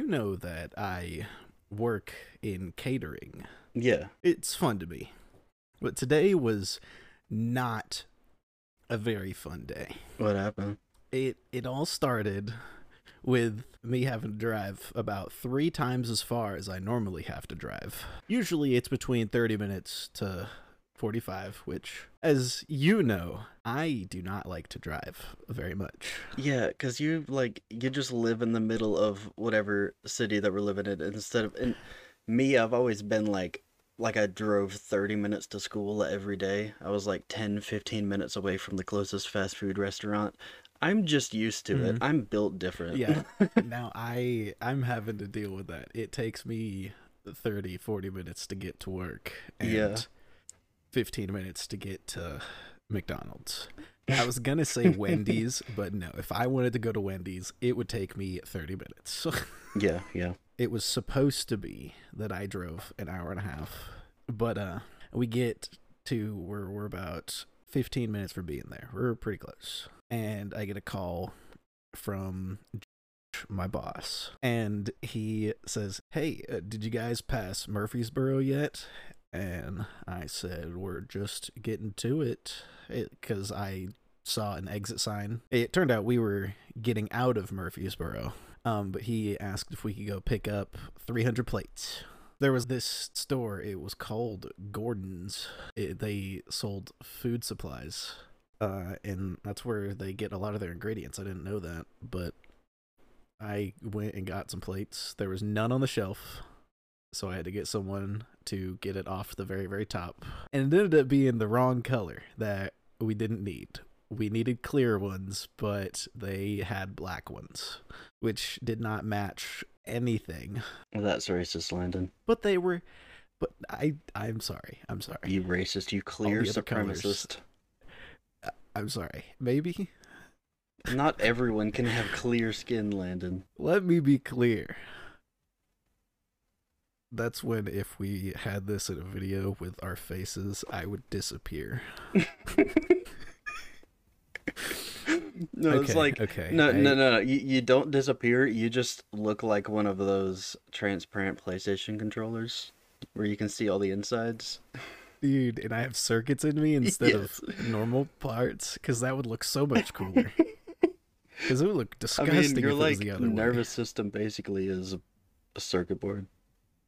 you know that I work in catering. Yeah. It's fun to me. But today was not a very fun day. What happened? It it all started with me having to drive about 3 times as far as I normally have to drive. Usually it's between 30 minutes to 45, which as you know, I do not like to drive very much. Yeah, because you like you just live in the middle of whatever city that we're living in instead of and me, I've always been like like I drove 30 minutes to school every day. I was like 10, 15 minutes away from the closest fast food restaurant. I'm just used to it. Mhm. I'm built different. Yeah. now I I'm having to deal with that. It takes me 30 40 minutes to get to work and Yeah. 15 minutes to get to McDonald's. I was going to say Wendy's, but no. If I wanted to go to Wendy's, it would take me 30 minutes. yeah, yeah. it was supposed to be that I drove an hour and a half, but uh we get to we're we're about 15 minutes from being there. We're pretty close. And I get a call from my boss and he says, "Hey, uh, did you guys pass Murfreesboro yet?" And I said, "We're just getting to it cuz I saw an exit sign. It turned out we were getting out of Murfreesboro um, but he asked if we could go pick up 300 plates. There was this store. It was called Gordon's. It, they sold food supplies, uh, and that's where they get a lot of their ingredients. I didn't know that, but I went and got some plates. There was none on the shelf, so I had to get someone to get it off the very, very top. And it ended up being the wrong color that we didn't need. We needed clear ones, but they had black ones, which did not match anything. Well, that's racist, Landon. But they were. But I, I'm sorry. I'm sorry. You racist, you clear the other colours. supremacist. Uh, I'm sorry. Maybe Not everyone can have clear skin, Landon. let me be clear. That's when, if we had this in a video with our faces, I would disappear. No, it's like okay, no, I- no, no, no. You, you don't disappear. You just look like one of those transparent PlayStation controllers where you can see all the insides. Dude, and I have circuits in me instead Yes. of normal parts, because that would look so much cooler. Because it would look disgusting. I mean, your like the other way. nervous system basically is a circuit board.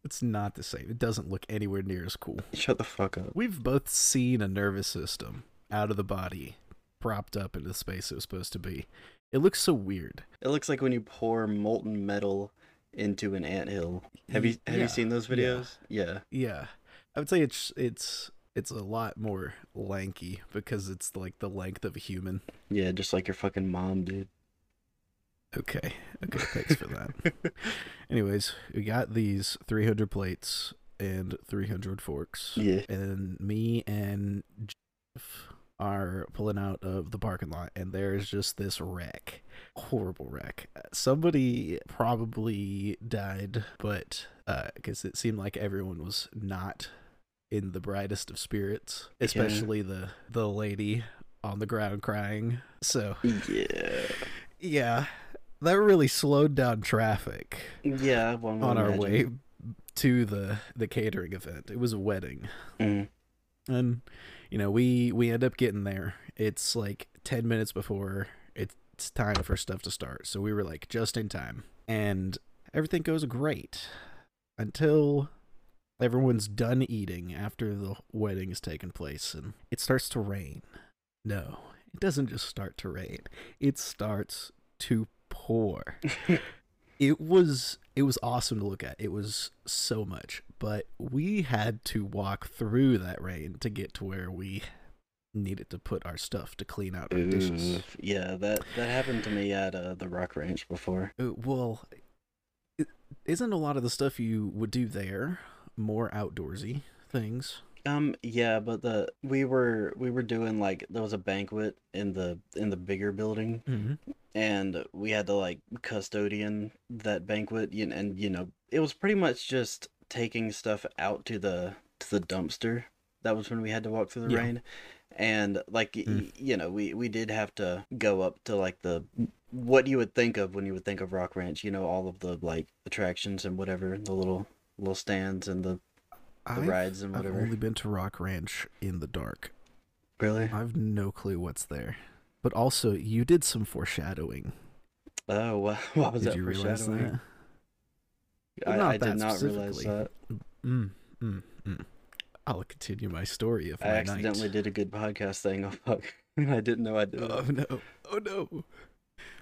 It's not the same. It doesn't look anywhere near as cool. Shut the fuck up. We've both seen a nervous system out of the body, propped up into the space it was supposed to be. It looks so weird. It looks like when you pour molten metal into an anthill. Have you have Yeah, you seen those yeah. videos? Yeah. Yeah, I would say it's it's it's a lot more lanky because it's like the length of a human. Yeah, just like your fucking mom, dude. Okay, okay, thanks for that. Anyways, we got these 300 plates and 300 forks. Yeah. and me and Jeff are pulling out of the parking lot, and there's just this wreck, horrible wreck. Uh, somebody probably died, but uh, because it seemed like everyone was not in the brightest of spirits, especially the the lady on the ground crying. So Yeah. yeah, that really slowed down traffic Yeah, on our imagine. way to the the catering event. It was a wedding Mm. and you know we we end up getting there it's like 10 minutes before it's time for stuff to start so we were like just in time and everything goes great until everyone's done eating after the wedding has taken place and it starts to rain no it doesn't just start to rain it starts to it was it was awesome to look at. It was so much, but we had to walk through that rain to get to where we needed to put our stuff to clean out our dishes. Yeah, that that happened to me at uh, the Rock Ranch before. Uh, well, is isn't a lot of the stuff you would do there more outdoorsy things? Um, yeah, but the we were we were doing like there was a banquet in the in the bigger building, Mm-hmm. and we had to like custodian that banquet, you- and you know it was pretty much just taking stuff out to the to the dumpster. That was when we had to walk through the Yeah. rain, and like y- Mm. you know we we did have to go up to like the what you would think of when you would think of rock ranch you know all of the like attractions and whatever the little little stands and the, the I've, rides and I've only been to Rock Ranch in the dark. really I've no clue what's there. But also, you did some foreshadowing. oh what, what was did that you realize foreshadowing? that? I, Not I did not realize that Mm, mm, mm. I'll continue my story if I accidentally night. did a good podcast thing oh fuck I didn't know I did Oh no! Oh no!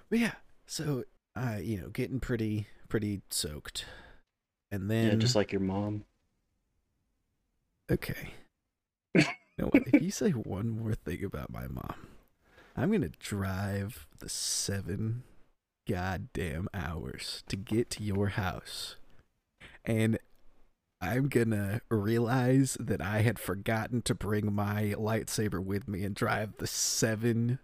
But yeah, so uh, you know, getting pretty pretty soaked, and then yeah just like your mom okay. you know what? If you say one more thing about my mom, I'm gonna drive the seven goddamn hours to get to your house, and I'm gonna realize that I had forgotten to bring my lightsaber with me and drive the seven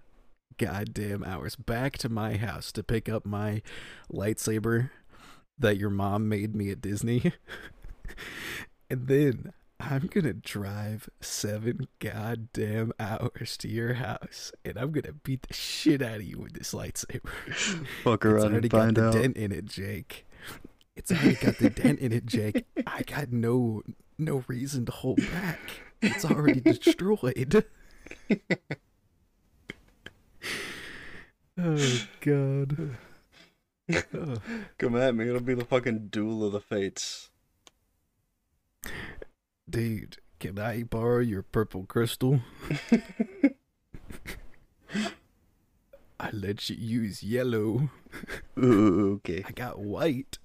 goddamn hours back to my house to pick up my lightsaber that your mom made me at Disney. and then I'm gonna drive seven goddamn hours to your house and I'm gonna beat the shit out of you with this lightsaber. fuck around It's already got the dent in it, Jake. It's already got the dent in it, Jake. I got no no reason to hold back. It's already destroyed. oh god. Come at me it'll be the fucking duel of the fates Dude, can I borrow your purple crystal? I let you use yellow. Ooh, okay I got white.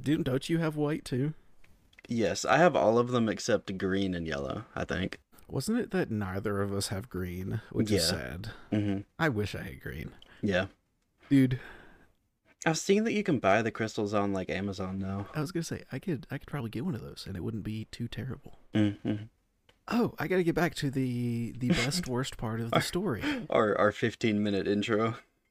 Dude, don't you have white too? Yes, I have all of them except green and yellow, I think. Wasn't it that neither of us have green, which is Yeah. sad? hmm I wish I had green. Yeah. Dude, I've seen that you can buy the crystals on like Amazon now. I was gonna say I could I could probably get one of those and it wouldn't be too terrible. Mm-hmm. Oh, I gotta get back to the the best worst part of the story. Our our 15 minute intro.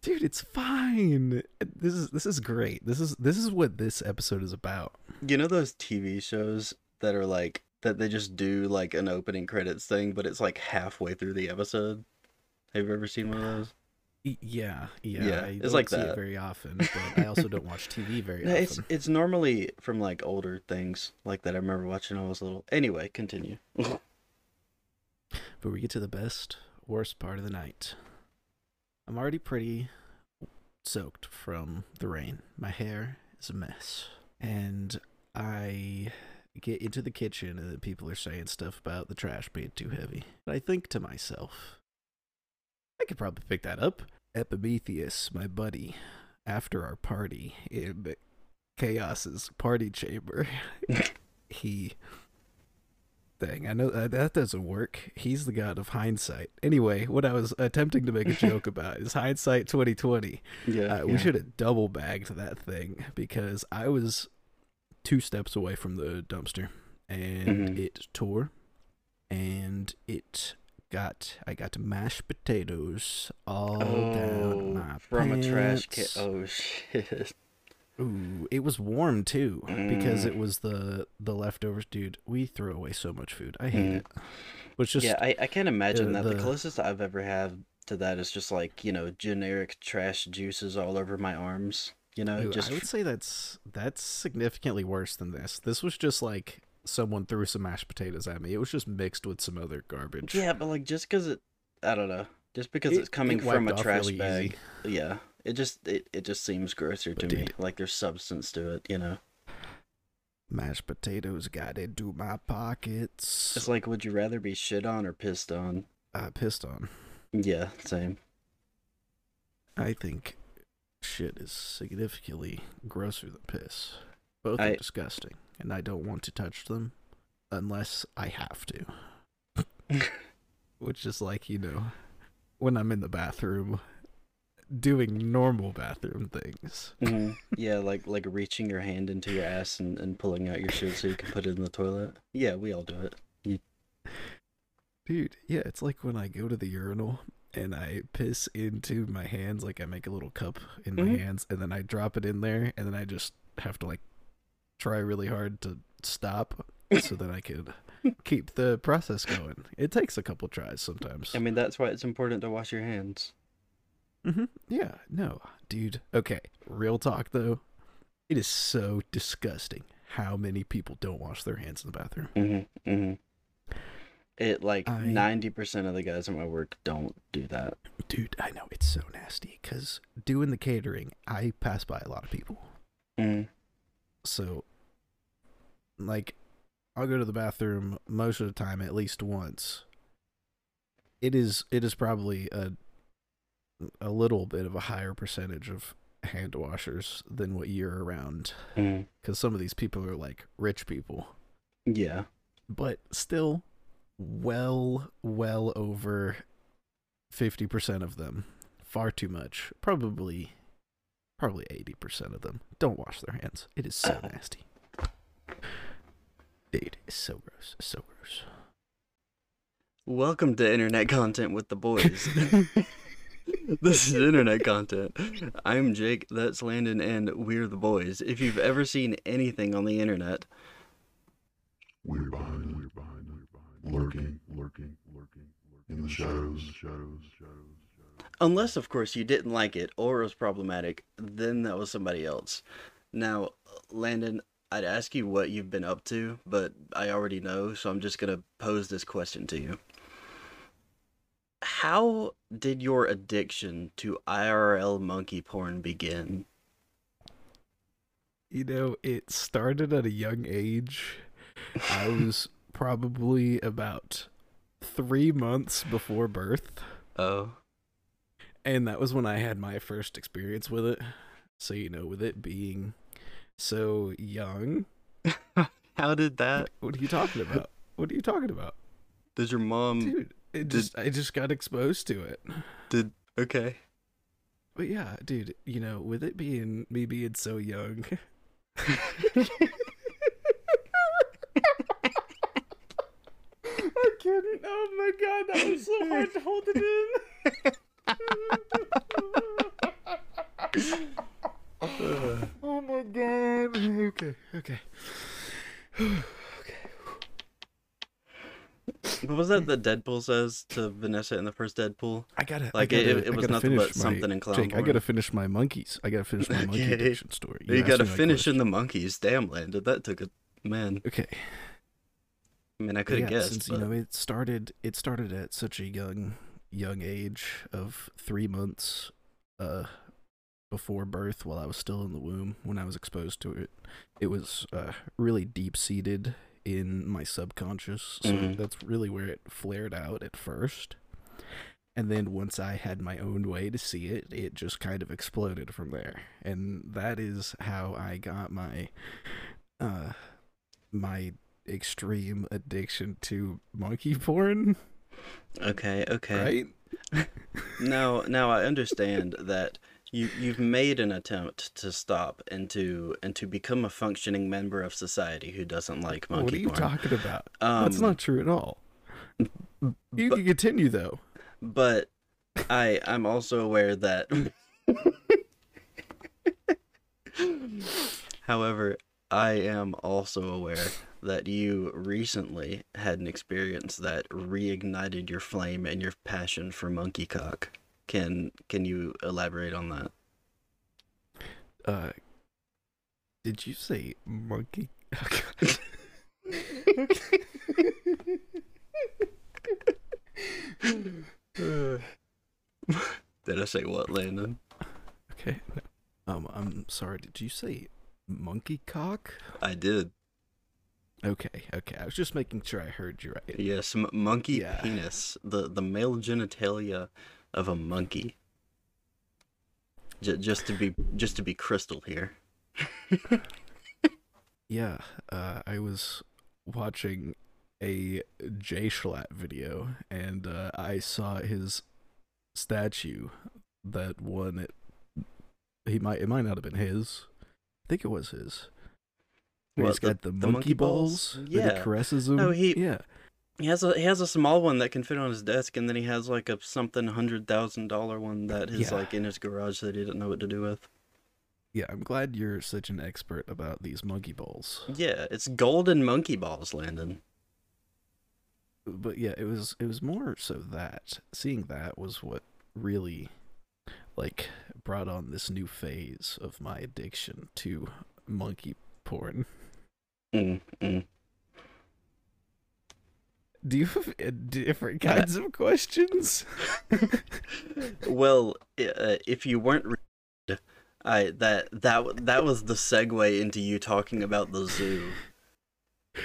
Dude, it's fine. This is this is great. This is this is what this episode is about. You know those TV shows that are like that they just do like an opening credits thing, but it's like halfway through the episode. Have you ever seen one of those? Yeah, yeah. Yeah, I it's like see that. it very often, but I also don't watch TV very No, often. it's it's normally from like older things like that I remember watching when I was little. Anyway, continue. But we get to the best, worst part of the night. I'm already pretty soaked from the rain. My hair is a mess. And I get into the kitchen and the people are saying stuff about the trash being too heavy. But I think to myself, I could probably pick that up. Epimetheus, my buddy, after our party in Chaos's party chamber, he thing. I know that, that doesn't work. He's the god of hindsight. Anyway, what I was attempting to make a joke about is hindsight 2020. yeah, Uh, We yeah. should have double bagged that thing because I was two steps away from the dumpster and Mhm. it tore and it got I got mashed potatoes all down my Oh, from a trash pants. can. Oh shit. Ooh, it was warm too because Mm. it was the the leftovers, dude. We throw away so much food. I hate Mm. it. But just yeah, I, I can't imagine that. The... the- closest I've ever had to that is just like you know generic trash juices all over my arms. You know, Ooh, just I would say that's that's significantly worse than this. This was just like someone threw some mashed potatoes at me. It was just mixed with some other garbage. yeah, but like just because it, I don't know, just because It- it's coming it from a trash really bag. easy. Yeah, it just it, it just seems grosser to me. Like there's substance to it. You know, Mashed potatoes got into my pockets. it's like would you rather be shit on or pissed on? I pissed on. Yeah, same. I think shit is significantly grosser than piss. Both I- are disgusting, and I don't want to touch them unless I have to. Which is like, you know, when I'm in the bathroom doing normal bathroom things. hmm Yeah, like like reaching your hand into your ass and, and pulling out your shit so you can put it in the toilet. Yeah, we all do it. Dude, yeah, it's like when I go to the urinal and I piss into my hands, like I make a little cup in my Mhm. hands, and then I drop it in there, and then I just have to like try really hard to stop. so that I could keep the process going. It takes a couple tries sometimes. I mean, that's why it's important to wash your hands. hmm Yeah, no, dude. Okay, real talk though. It is so disgusting how many people don't wash their hands in the bathroom. Mm-hmm. Mm-hmm. It like ninety percent of the guys at my work don't do that. Dude, I know it's so nasty because doing the catering, I pass by a lot of people. Mm. So, like, I'll go to the bathroom most of the time at least once. It is it is probably a a little bit of a higher percentage of hand washers than what you're around Mm. because some of these people are like rich people, Yeah. but still, well, well over fifty percent of them, far too much. Probably, probably eighty percent of them don't wash their hands. It is so nasty. Dude, it's so gross. It's so gross. Welcome to Internet Content with the Boys. this is Internet Content. I'm Jake, that's Landon, and we're the boys. If you've ever seen anything on the internet, We're behind, we're behind, we're behind, lurking, lurking, lurking, lurking in the shadows, shadows, shadows, shadows. Unless of course you didn't like it or it was problematic, then that was somebody else. Now, Landon, I'd ask you what you've been up to, but I already know, so I'm just gonna pose this question to you. How did your addiction to IRL monkey porn begin? You know, it started at a young age. I was probably about three months before birth, Oh, and that was when I had my first experience with it. So, you know, with it being so young, how did that? what are you talking about? What are you talking about? Did your mom? Dude, it just I just got exposed to it. Did okay? But yeah, dude, you know, with it being me being so young. I couldn't. Oh my god, that was so hard to hold it in. Oh my god. Okay, okay. Okay. What was that that Deadpool says to Vanessa in the first Deadpool? I gotta Like, it- gotta, it I was nothing but my- something in clown Jake, I gotta finish my monkeys. I gotta finish my monkey Okay. addiction story. You, asked gotta finish in the monkeys. Damn, Landon, that took a man. Okay. I mean, I could have yeah, guessed. since but... you know it started it started at such a young young age of three months uh before birth while I was still in the womb when I was exposed to it. It was uh really deep seated in my subconscious. So Mhm. that's really where it flared out at first. And then once I had my own way to see it, it just kind of exploded from there. And that is how I got my uh my extreme addiction to monkey porn, Okay, okay. right? Now, now I understand that you you've made an attempt to stop and to and to become a functioning member of society who doesn't like monkey what are you porn. talking about? Um, That's not true at all. You but- can continue though. but I I'm also aware that However, I am also aware that you recently had an experience that reignited your flame and your passion for monkey cock. Can can you elaborate on that? Uh, did you say monkey? Did I say what, Landon? okay. Um, I'm sorry. Did you say monkey cock? I did. Okay, okay. I was just making sure I heard you right. Yes, m- monkey Yeah. penis. The the male genitalia of a monkey. J- just to be just to be crystal here. Yeah, uh, I was watching a Jschlatt video, and uh, I saw his statue that won it. He might it might not have been his. I think it was his. What, he's the- got the, the monkey, monkey balls. balls? that Yeah. he caresses him. No, he- Yeah, He has a he has a small one that can fit on his desk, and then he has like a something hundred thousand dollar one that is Yeah. like in his garage that he didn't know what to do with. Yeah, I'm glad you're such an expert about these monkey balls. Yeah, it's golden monkey balls, Landon. But yeah, it was it was more so that seeing that was what really like brought on this new phase of my addiction to monkey porn. Mm, mm. Do you have uh, different kinds of questions? well, uh, if you weren't, re- I that that that was the segue into you talking about the zoo.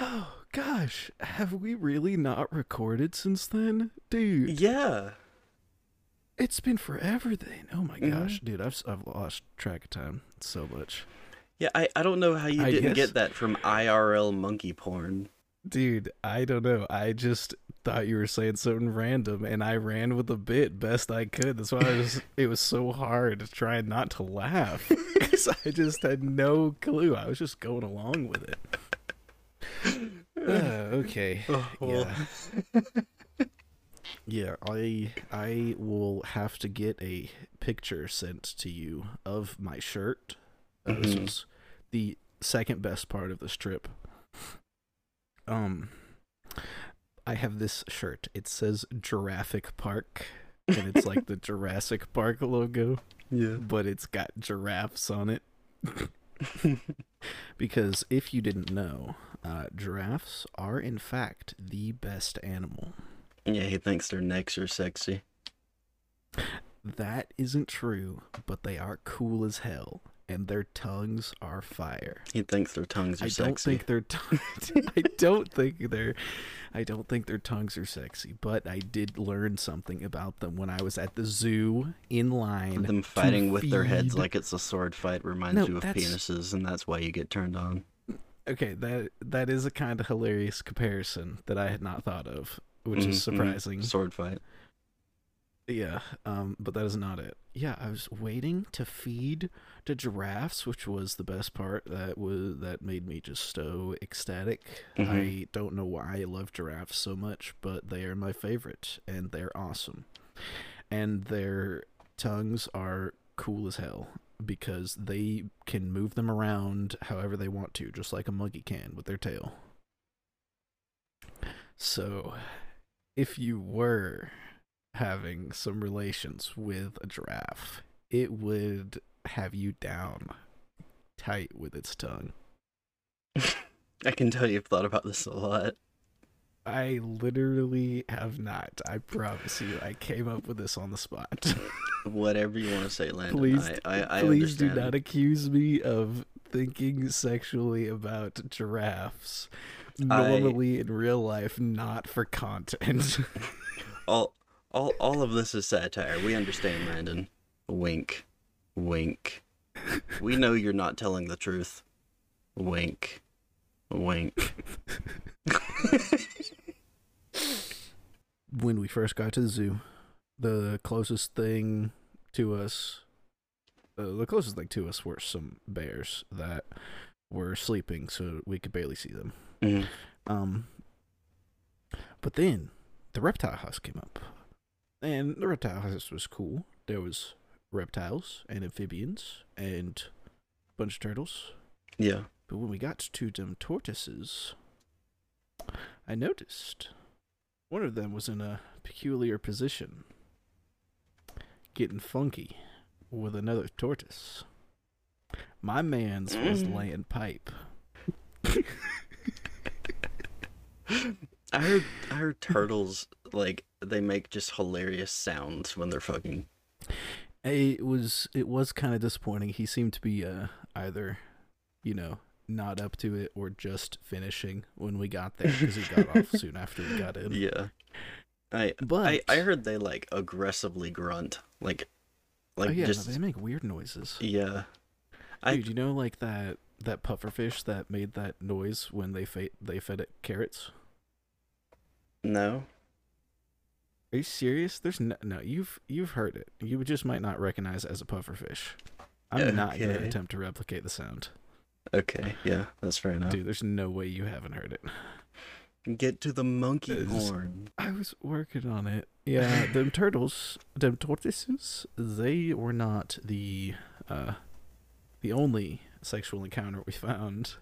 Oh gosh, have we really not recorded since then, dude? Yeah, It's been forever then. Oh my Mhm. gosh, dude, I've I've lost track of time so much. yeah. I I don't know how you I didn't guess- get that from IRL monkey porn. Dude, I don't know. I just thought you were saying something random, and I ran with the bit best I could. That's why I was. it was so hard to try not to laugh because I just had no clue. I was just going along with it. Uh, okay. Oh, well. Yeah. Yeah, I I will have to get a picture sent to you of my shirt. Uh, This Mhm. was the second best part of this trip. Um, I have this shirt. It says Jurassic Park, and it's like the Jurassic Park logo, Yeah. but it's got giraffes on it. Because if you didn't know, uh, giraffes are in fact the best animal. Yeah, he thinks their necks are sexy. That isn't true, but they are cool as hell, and their tongues are fire. He thinks their tongues are I don't sexy. think their tongue. I don't think their. I don't think their tongues are sexy, but I did learn something about them when I was at the zoo in line. Them fighting with their heads like it's a sword fight reminds No, you of that's- penises, and that's why you get turned on. Okay, that that is a kind of hilarious comparison that I had not thought of, which is Mhm, mhm. surprising. Sword fight. Yeah, um, but that is not it. Yeah, I was waiting to feed the giraffes, which was the best part. That was that made me just so ecstatic. Mhm. I don't know why I love giraffes so much, but they are my favorite, and they're awesome. And their tongues are cool as hell because they can move them around however they want to, just like a monkey can with their tail. So, if you were having some relations with a giraffe, it would have you down tight with its tongue. I can tell you've thought about this a lot. I literally have not. I promise you. I came up with this on the spot. Whatever you want to say, Landon. Please- I, I, I Please do not accuse me of thinking sexually about giraffes. I- Normally in real life, not for content. all, all, all of this is satire. We understand, Landon. Wink, wink. We know you're not telling the truth. Wink, wink. when we first got to the zoo, the closest thing to us, uh, the closest thing to us were some bears that were sleeping, so we could barely see them. Mhm. Um, but then the reptile house came up, and the reptile house was cool. There was reptiles and amphibians and a bunch of turtles. Yeah. But when we got to them tortoises, I noticed one of them was in a peculiar position, getting funky with another tortoise. My man's was Mm. laying pipe. I heard I heard turtles like they make just hilarious sounds when they're fucking. It was it was kind of disappointing. He seemed to be uh either, you know, not up to it or just finishing when we got there because he got off soon after we got in. Yeah. I But I, I heard they like aggressively grunt. Like like oh yeah, no, just they make weird noises. yeah. I Dude, you know like that that pufferfish that made that noise when they fa- they fed it carrots? No. Are you serious? There's no, no you've you've heard it. You just might not recognize it as a pufferfish. I'm not gonna attempt to replicate the sound. Okay, yeah, that's fair enough. Dude, there's no way you haven't heard it. Get to the monkey horn. I was working on it. Yeah, them turtles, them tortoises, they were not the uh the only sexual encounter we found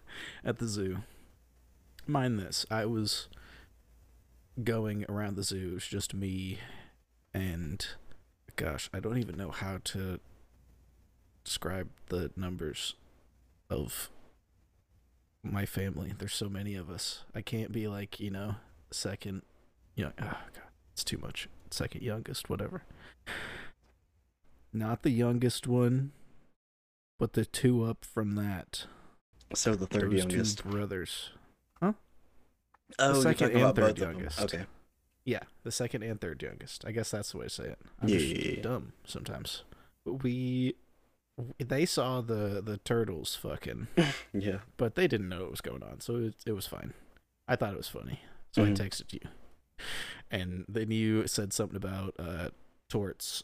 at the zoo. Mind this, I was going around the zoo. It was just me and gosh, I don't even know how to describe the numbers of my family. There's so many of us. I can't be like, you know, second young oh ah, god, it's too much. Second youngest, whatever. Not the youngest one, but the two up from that. So the third Those youngest. two brothers. Oh, you're second and third both of them. youngest. Okay. Yeah, the second and third youngest. I guess that's the way to say it. I'm Yeah, just yeah, yeah. dumb sometimes. We they saw the the turtles fucking, Yeah. but they didn't know what was going on, so it it was fine. I thought it was funny, so Mhm. I texted you, and then you said something about uh torts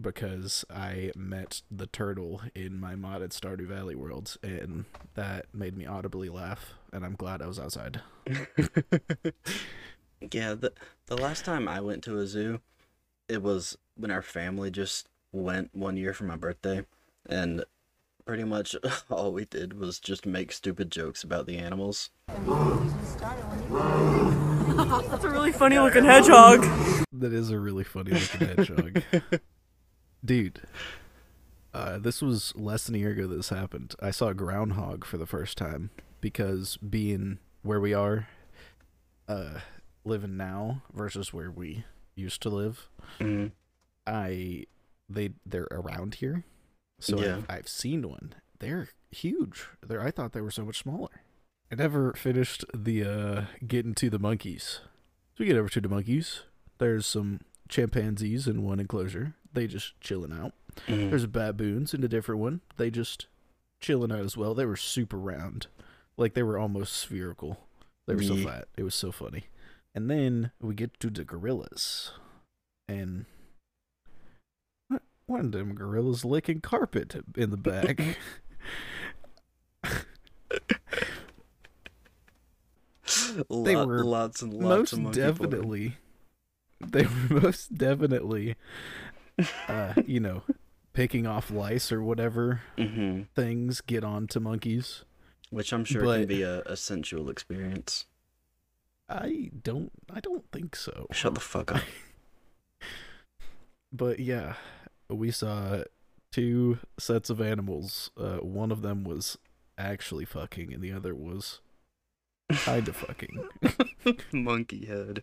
because I met the turtle in my modded Stardew Valley world, and that made me audibly laugh, and I'm glad I was outside. yeah, the the last time I went to a zoo, it was when our family just went one year for my birthday, and pretty much all we did was just make stupid jokes about the animals. That's a really funny looking hedgehog. That is a really funny looking hedgehog. Dude, uh, this was less than a year ago that this happened. I saw a groundhog for the first time because being where we are, uh, living now versus where we used to live, Mhm. I they they're around here, so Yeah. I've, I've seen one. They're huge. They're I thought they were so much smaller. I never finished the uh getting to the monkeys. So we get over to the monkeys. There's some chimpanzees in one enclosure. They just chilling out. Mhm. There's baboons in a different one. They just chilling out as well. They were super round. Like they were almost spherical. They were so fat. It was so funny. And then we get to the gorillas. And one of them gorillas licking carpet in the back. they Lot- were lots and lots most of monkey porn. definitely they were most definitely uh you know picking off lice or whatever Mhm. things get onto monkeys Which I'm sure But- can be a, a sensual experience. i don't i don't think so Shut the fuck up. but yeah we saw two sets of animals uh one of them was actually fucking and the other was kind of fucking Monkey head.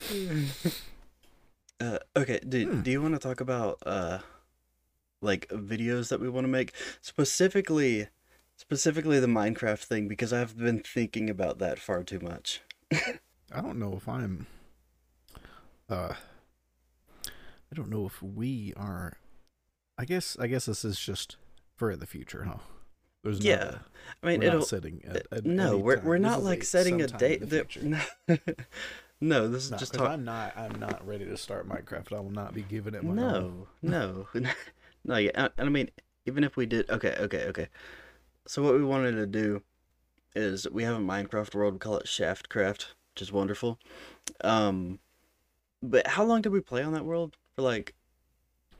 uh, okay, do, Hmm. do you want to talk about uh like videos that we want to make specifically specifically the Minecraft thing because I've been thinking about that far too much. I don't know if I'm uh I don't know if we are I guess I guess this is just for the future, huh? There's Yeah, I mean, we're it'll not setting a, a, no, we're we're not like setting a date the future. No, this is No, just talk- I'm not I'm not ready to start Minecraft. I will not be giving it my all. No, no, no. Yeah, and I mean, even if we did, okay, okay, okay. So what we wanted to do is we have a Minecraft world. We call it Shaftcraft, which is wonderful. Um, but how long did we play on that world? For like,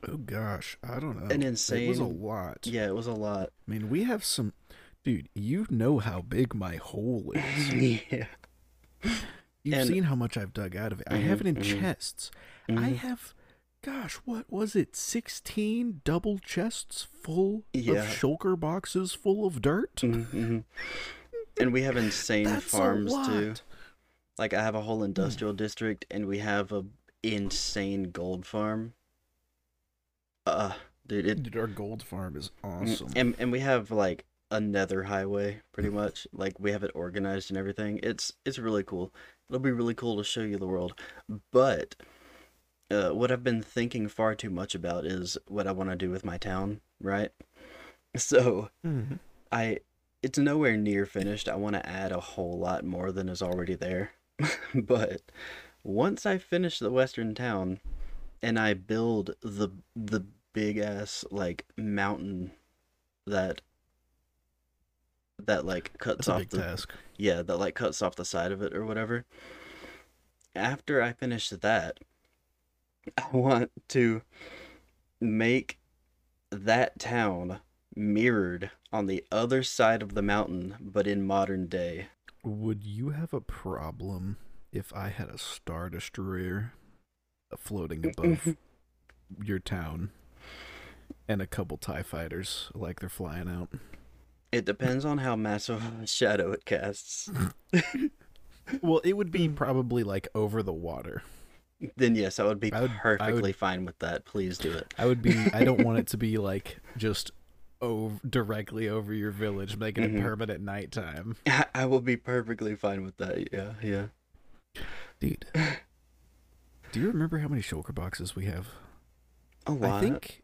Oh gosh, I don't know. An insane. It was a lot. yeah, it was a lot. I mean, we have some dude, you know how big my hole is. yeah. You've And- seen how much I've dug out of it. I Mhm, have it in mhm. chests. I Mhm. have, gosh, what was it? 16 double chests full Yeah. of shulker boxes full of dirt? Mhm, mhm. And we have insane That's farms a lot. Hmm. too. Like I have a whole industrial district, and we have a insane gold farm. Uh, dude, it Dude, our gold farm is Mm, awesome. And and we have like a nether highway pretty much. Like we have it organized and everything. It's it's really cool. It'll be really cool to show you the world. But uh, what I've been thinking far too much about is what I want to do with my town, right? So Mhm. I it's nowhere near finished. I want to add a whole lot more than is already there. but once I finish the western town and I build the the big ass like mountain that that like cuts off big the task. yeah, that like cuts off the side of it or whatever. After I finish that, I want to make that town mirrored on the other side of the mountain, but in modern day. Would you have a problem if I had a star destroyer floating above your town and a couple TIE fighters like they're flying out? It depends on how massive of a shadow it casts. Well, it would be probably like over the water. Then yes, I would be I would- I perfectly would- fine with that. Please do it. I would be. I don't want it to be like just over directly over your village, making Mhm. it permanent nighttime, I, I will be perfectly fine with that. Yeah, yeah. dude. Do you remember how many shulker boxes we have? A lot. I think,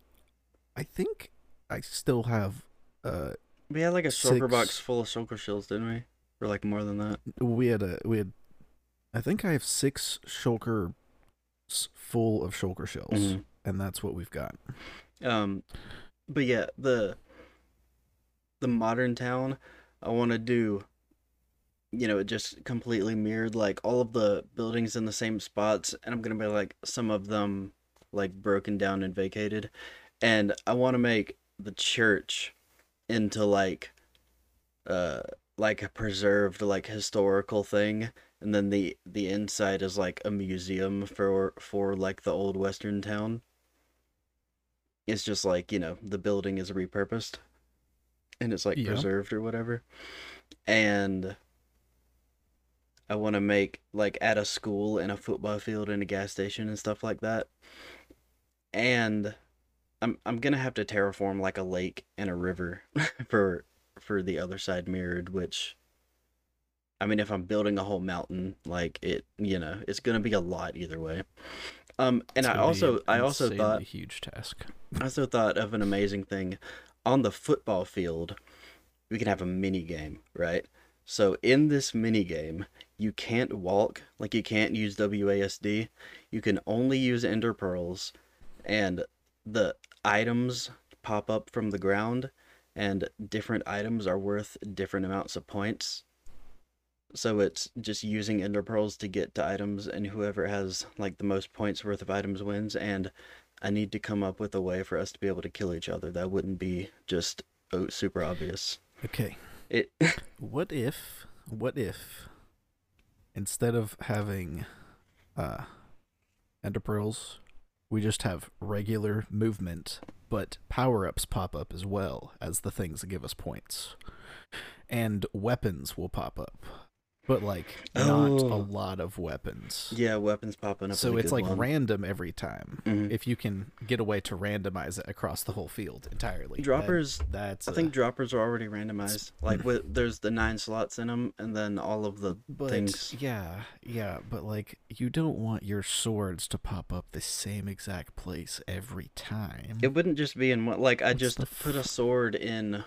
I think I still have. Uh, we had like a shulker box full of shulker shells, didn't we? Or like more than that. we had a we had. I think I have six shulker full of shulker shells, Mhm. and that's what we've got. Um, but yeah, the the modern town, I want to do. You know, it just completely mirrored like all of the buildings in the same spots, and I'm gonna be like some of them like broken down and vacated, and I want to make the church into like uh like a preserved like historical thing and then the the inside is like a museum for for like the old western town. It's just like you know the building is repurposed and it's like Yeah. preserved or whatever. And i want to make like at a school and a football field and a gas station and stuff like that. And i'm i'm gonna have to terraform like a lake and a river for for the other side mirrored which i mean if i'm building a whole mountain like it you know it's gonna be a lot either way um and i also i also thought huge task. I also thought of an amazing thing. On the football field, we can have a mini game, right? So in this mini game, you can't walk, like you can't use WASD. You can only use ender pearls and the items pop up from the ground and different items are worth different amounts of points. So it's just using ender pearls to get to items and whoever has like the most points worth of items wins and I need to come up with a way for us to be able to kill each other. That wouldn't be just oh, super obvious. Okay. It What if, what if, instead of having uh, ender pearls, we just have regular movement, but power ups pop up as well as the things that give us points, and weapons will pop up, but like not a Oh. lot of weapons. yeah, weapons popping up. So it's like one. random every time. Mhm. If you can get a way to randomize it across the whole field entirely, droppers. that's I a- think droppers are already randomized. Like with there's the nine slots in them, and then all of the But things. yeah, yeah, but like you don't want your swords to pop up the same exact place every time. It wouldn't just be in one. Like I What's just put a sword in,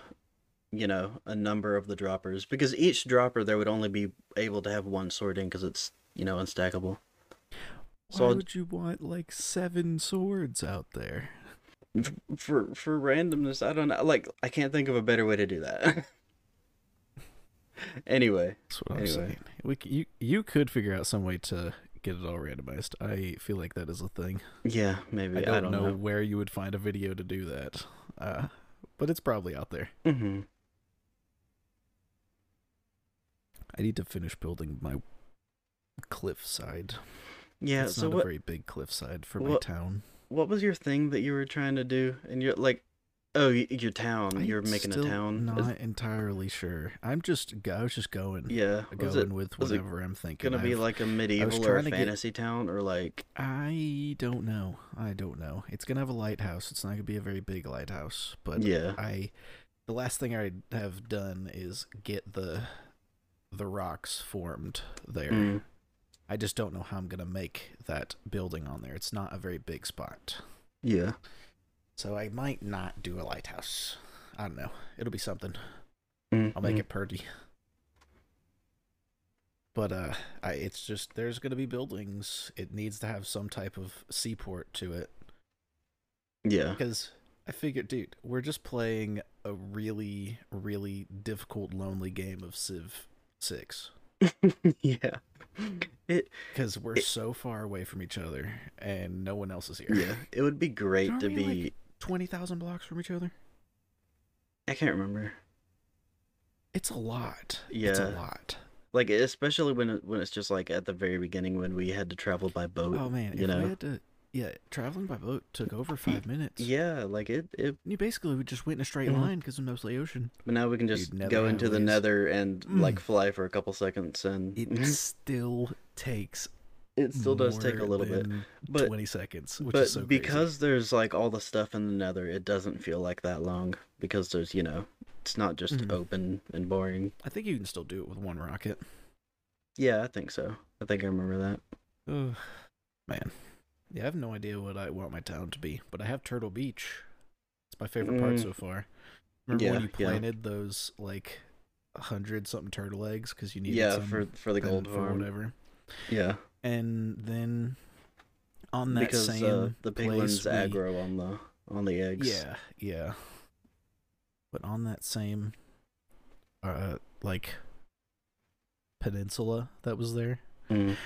you know, a number of the droppers because each dropper there would only be able to have one sword in because it's you know unstackable. Why so would you want like seven swords out there? For for randomness, I don't know. Like I can't think of a better way to do that. anyway, That's what I'm Anyway. saying. We you you could figure out some way to get it all randomized. I feel like that is a thing. yeah, maybe I don't, know, where you would find a video to do that, uh, but it's probably out there. hmm I need to finish building my cliffside. Yeah. it's so not what a very big cliffside for my town. what was your thing that you were trying to do? And you're like, oh, your town. I'm You're making a town. Not Is- entirely sure. I'm just I was just going. yeah. Going it with whatever I'm thinking. gonna be I've- like a medieval or a to get- fantasy town or like? I don't know. I don't know. It's gonna have a lighthouse. It's not gonna be a very big lighthouse, but Yeah. I the last thing I have done is get the the rocks formed there. Mm. I just don't know how I'm gonna make that building on there. It's not a very big spot. Yeah. So I might not do a lighthouse. I don't know. It'll be something. Mm, I'll make mm. it pretty. But uh I it's just there's gonna be buildings. It needs to have some type of seaport to it. Yeah. Because I figured, dude, we're just playing a really, really difficult, lonely game of Civ 6. yeah. It Because we're It- so far away from each other and no one else is here. yeah. It would be great Aren't to be like, twenty thousand blocks from each other. I can't remember. It's a lot. Yeah, it's a lot. Like especially when it, when it's just like at the very beginning when we had to travel by boat. Oh man, you know. We yeah, traveling by boat took over five minutes. Yeah, like it. it you basically just went in a straight Mhm. line because it's mostly ocean. but now we can just You'd go into the ways. nether and like Mm. fly for a couple seconds, and It still takes. it still does take a little bit. But twenty seconds, which but is so because there's like all the stuff in the nether, it doesn't feel like that long because there's you know it's not just Mhm. open and boring. I think you can still do it with one rocket. Yeah, I think so. I think I remember that. Ugh, man, yeah, I have no idea what I want my town to be, but I have Turtle Beach. It's my favorite part Mm. so far. Remember Yeah, when you yeah. planted those like a hundred something turtle eggs because you needed Yeah, some for for the gold farm. whatever. Yeah, And then on that because same uh, the place, piglins we- aggro on the on the eggs. Yeah, yeah. But on that same, uh, like peninsula that was there, Mm.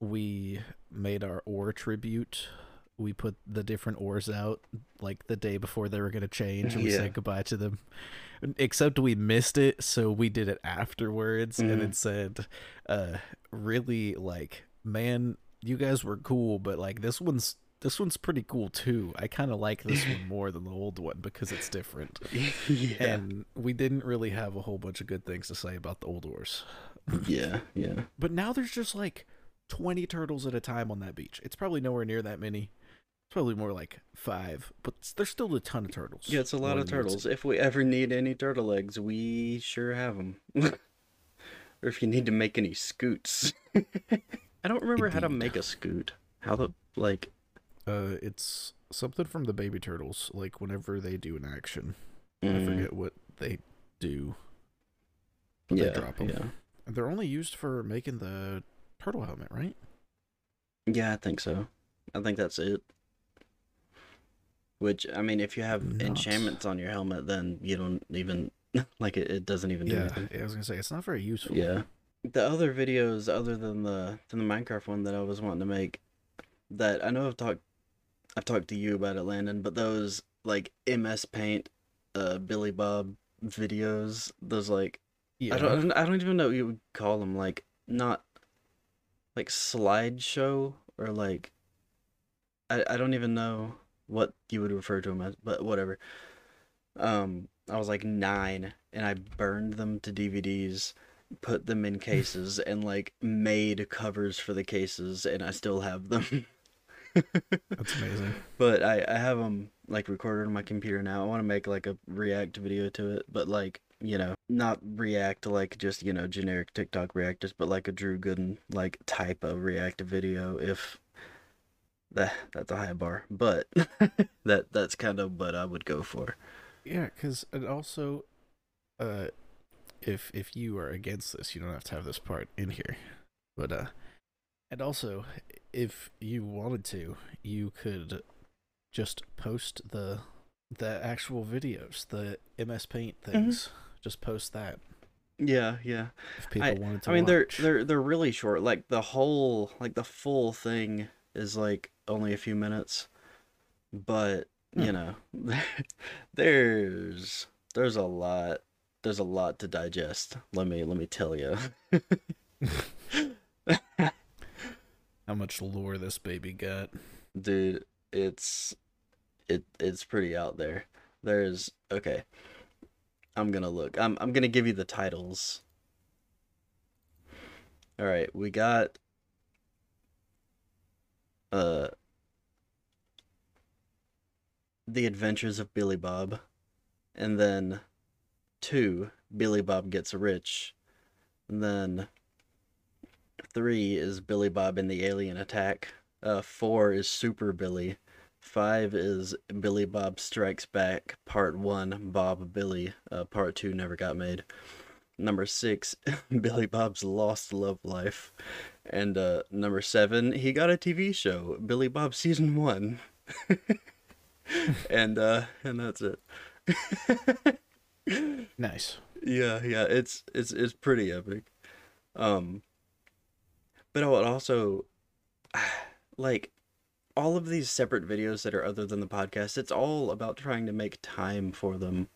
We made our ore tribute. We put the different ores out like the day before they were gonna change, and we Yeah. said goodbye to them. Except we missed it, so we did it afterwards, and Mhm. it said, "Uh, really like, man, you guys were cool, but like this one's." This one's pretty cool too. I kind of like this one more than the old one because it's different. yeah. And we didn't really have a whole bunch of good things to say about the old ores. yeah, yeah. But now there's just like 20 turtles at a time on that beach. It's probably nowhere near that many. It's probably more like five, but there's still a ton of turtles. Yeah, it's a lot of turtles. If we ever need any turtle eggs, we sure have them. or if you need to make any scoots. I don't remember how to make a scoot. How the like Uh, it's something from the baby turtles. Like whenever they do an action, I mm, forget what they do. but they Yeah, drop 'em. yeah, They're only used for making the turtle helmet, right? yeah. I think so. I think that's it. Which I mean, if you have Nuts. enchantments on your helmet, then you don't even like it. It doesn't even do Yeah, anything. yeah, I was gonna say it's not very useful. Yeah. The other videos other than the than the Minecraft one that I was wanting to make that I know I've talked I've talked to you about it, Landon, but those like MS Paint uh Billy Bob videos, those like yeah. I don't I don't even know what you would call them like not like slideshow or like I I don't even know what you would refer to them as, but whatever. Um I was like 9 and I burned them to DVDs, put them in cases and like made covers for the cases and I still have them. That's amazing. But I, I have them like recorded on my computer now. I want to make like a React video to it, but like you know, not React like just you know generic TikTok Reactors, but like a Drew Gooden like type of React video. If that that's a high bar, but that that's kind of what I would go for. Yeah, because and also, uh, if if you are against this, you don't have to have this part in here. But uh, and also, if you wanted to, you could just post the the actual videos, the MS Paint things. Just post that Yeah, yeah. if people wanted to. I mean, they're they're they're really short. Like the whole like the full thing is like only a few minutes, but you Hmm. know, there's there's a lot there's a lot to digest. Let me let me tell you. how much lore this baby got. Dude, it's it it's pretty out there. There's okay. I'm gonna look. I'm I'm gonna give you the titles. All right, we got uh The Adventures of Billy Bob and then 2 Billy Bob Gets Rich. And then 3 is Billy Bob and the Alien Attack. Uh 4 is Super Billy. 5 is Billy Bob Strikes Back Part 1 Bob Billy. Uh, part 2 never got made. Number 6 Billy Bob's Lost Love Life. And uh number 7 he got a TV show Billy Bob season 1. and uh and that's it. Nice. Yeah, yeah, it's it's it's pretty epic. Um but I would also like all of these separate videos that are other than the podcast, it's all about trying to make time for them.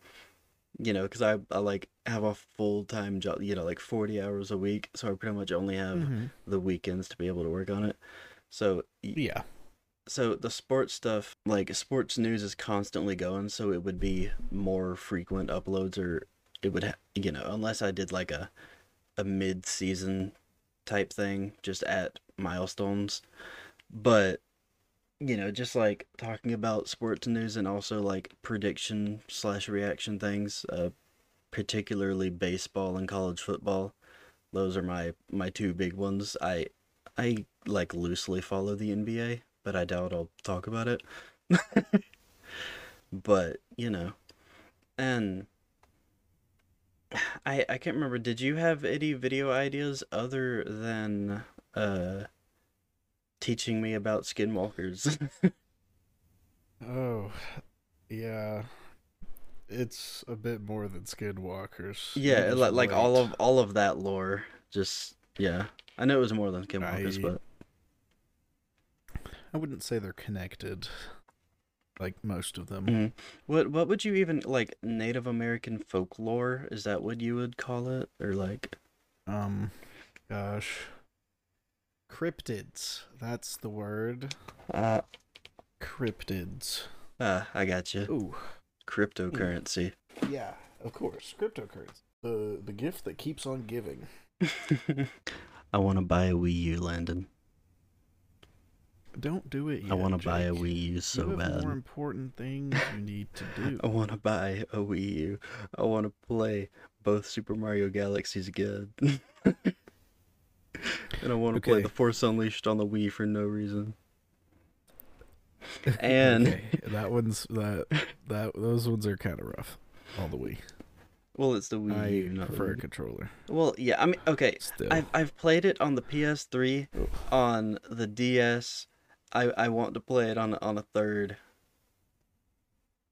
You know, because I, I like have a full time job, you know, like 40 hours a week. So I pretty much only have Mhm. the weekends to be able to work on it. So, Yeah. so the sports stuff, like sports news is constantly going. So it would be more frequent uploads or it would, ha- you know, unless I did like a, a mid season type thing just at milestones. But you know, just like talking about sports news and also like prediction slash reaction things, uh, particularly baseball and college football. Those are my my two big ones. I I like loosely follow the NBA, but I doubt I'll talk about it. but you know, and I I can't remember. Did you have any video ideas other than uh teaching me about skinwalkers? Oh, yeah. It's a bit more than skinwalkers. yeah, like like all of all of that lore. Just yeah, I know it was more than skinwalkers, I- but I wouldn't say they're connected. Like most of them. Mhm. what what would you even like Native American folklore? Is that what you would call it, or like? Um, gosh. Cryptids. That's the word. Uh, Cryptids. uh I got you. Ooh. Cryptocurrency. Yeah, of course. Cryptocurrency. The the gift that keeps on giving. I want to buy a Wii U, Landon. Don't do it yet. I want to buy a Wii U so you have bad. more important things you need to do. I want to buy a Wii U. I want to play both Super Mario Galaxies again. and I want to play The Force Unleashed on the Wii for no reason. And Okay, that one's that that those ones are kind of rough. All the Wii. well, it's the Wii I not prefer a controller. Well, yeah, I mean, okay. Still. I've I've played it on the PS3, Oh. on the DS. I I want to play it on on a third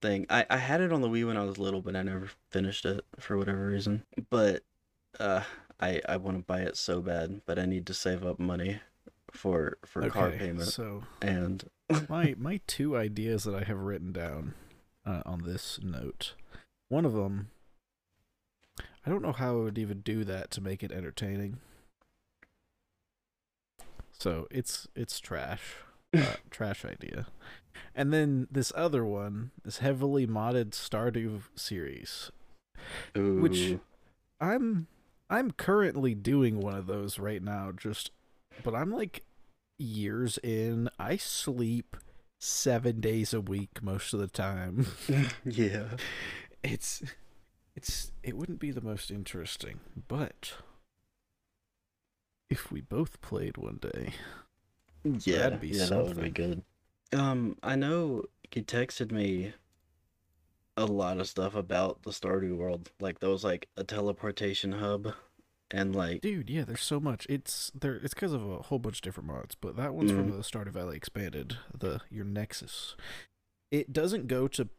thing. I I had it on the Wii when I was little, but I never finished it for whatever reason. But uh, I I want to buy it so bad, but I need to save up money for for car okay, payment so and my my two ideas that I have written down uh, on this note. One of them, I don't know how I would even do that to make it entertaining. So it's it's trash, uh, trash idea. And then this other one, this heavily modded Stardew series. Which- I'm I'm currently doing one of those right now just but I'm like years in. I sleep 7 days a week most of the time. yeah. It's it's it wouldn't be the most interesting, but if we both played one day. Yeah, That'd be yeah, that would be good. Um, I know you texted me a lot of stuff about the Stardew world. Like there was like a teleportation hub, and like Dude, yeah, there's so much. It's there it's because of a whole bunch of different mods, but that one's from Mhm. the Stardew Valley expanded, the your Nexus. It doesn't go to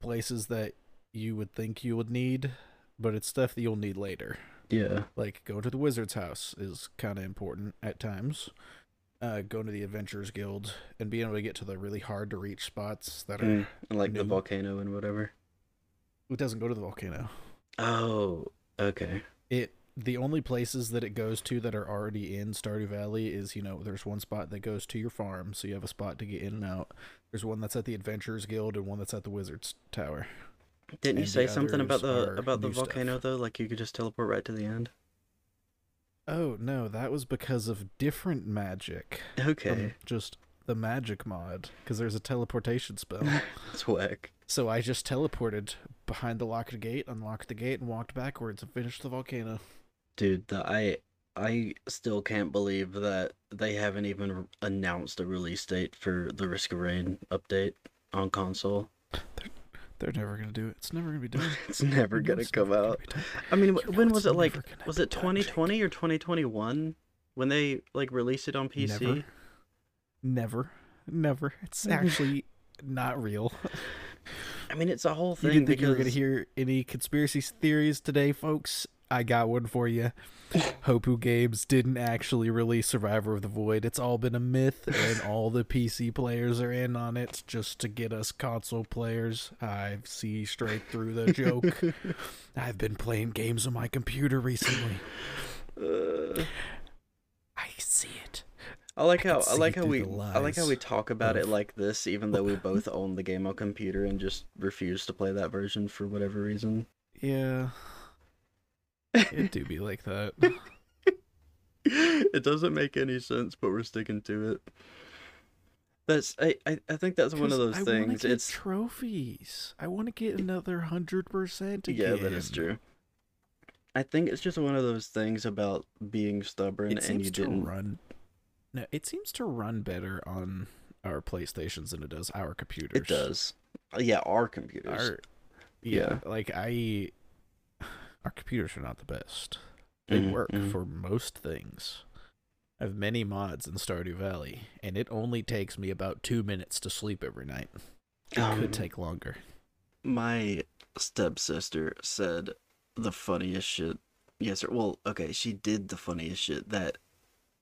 places that you would think you would need, but it's stuff that you'll need later. yeah, Like going to the Wizard's house is kind of important at times. Uh, going to the Adventurers Guild and being able to get to the really hard to reach spots that are. mm, like the volcano and whatever. It doesn't go to the volcano. Oh, okay. It the only places that it goes to that are already in Stardew Valley is you know there's one spot that goes to your farm, so you have a spot to get in and out. There's one that's at the Adventurers Guild and one that's at the Wizards Tower. Didn't you say something about the about the new stuff. volcano though? Like you could just teleport right to the end. Oh no, that was because of different magic. Okay, just the magic mod because there's a teleportation spell. that's whack. so I just teleported behind the locked gate, unlocked the gate, and walked backwards and finished the volcano. Dude, the, I I still can't believe that they haven't even announced a release date for the Risk of Rain update on console. They're they're never gonna do it. It's never gonna be done. It's never gonna it's come never gonna out. I mean, You when was it like? Was it done, 2020 or 2021 when they like released it on PC? Never. Never, never. It's actually not real. I mean, it's a whole thing. You didn't think you were gonna hear any conspiracy theories today, folks? I got one for you. Hopoo Games didn't actually release Survivor of the Void. It's all been a myth, and all the PC players are in on it just to get us console players. I see straight through the joke. I've been playing games on my computer recently. Uh, I see it. I like how can I like how we I like how we talk about it like this, even though we both own the game on computer and just refuse to play that version for whatever reason. Yeah, it do be like that. it doesn't make any sense, but we're sticking to it. That's I I, I think that's one of those I things. It's trophies. I want to get another hundred percent yeah, that is true. I think it's just one of those things about being stubborn It and you didn't. run. No, it seems to run better on our PlayStations than it does our computers. It does. Uh, Yeah, our computers. Our, yeah, like I, our computers are not the best. They Mhm, work mhm. for most things. I have many mods in Stardew Valley, and it only takes me about two minutes to sleep every night. It Um, could take longer. My stepsister said the funniest shit. Yes, sir. Well, okay, she did the funniest shit that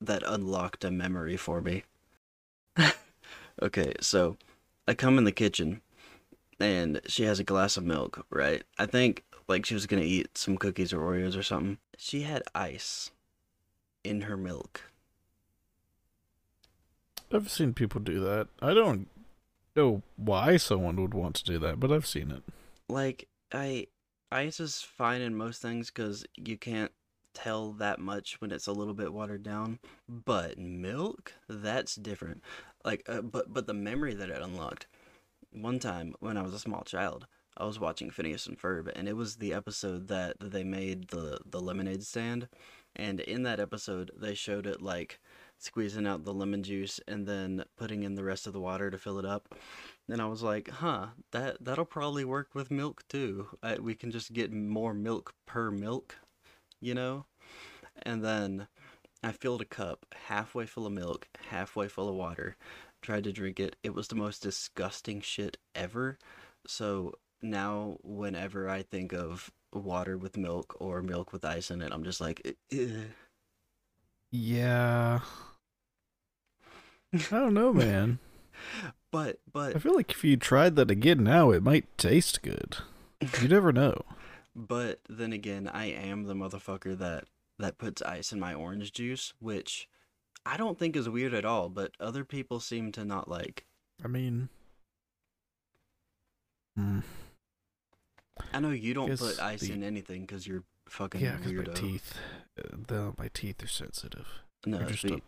that unlocked a memory for me. okay, so I come in the kitchen and she has a glass of milk, right? I think like she was gonna eat some cookies or Oreos or something. She had ice in her milk. I've seen people do that. I don't know why someone would want to do that, but I've seen it. like I ice is fine in most things because you can't tell that much when it's a little bit watered down. But milk, that's different. Like, uh, but but the memory that it unlocked. One time when I was a small child, I was watching Phineas and Ferb, and it was the episode that they made the the lemonade stand, and in that episode they showed it like squeezing out the lemon juice and then putting in the rest of the water to fill it up. And I was like, huh, that that'll probably work with milk too. I, we can just get more milk per milk, you know? And then I filled a cup halfway full of milk, halfway full of water, tried to drink it. It was the most disgusting shit ever. So now, whenever I think of water with milk or milk with ice in it, I'm just like, "Ugh." Yeah. I don't know, man. but but I feel like if you tried that again now, it might taste good. You never know. But then again, I am the motherfucker that that puts ice in my orange juice, which I don't think is weird at all, but other people seem to not like. I mean, mm, I know you don't put ice the- in anything because you're fucking yeah, because my teeth, uh, the, my teeth are sensitive. No, You're just but- a,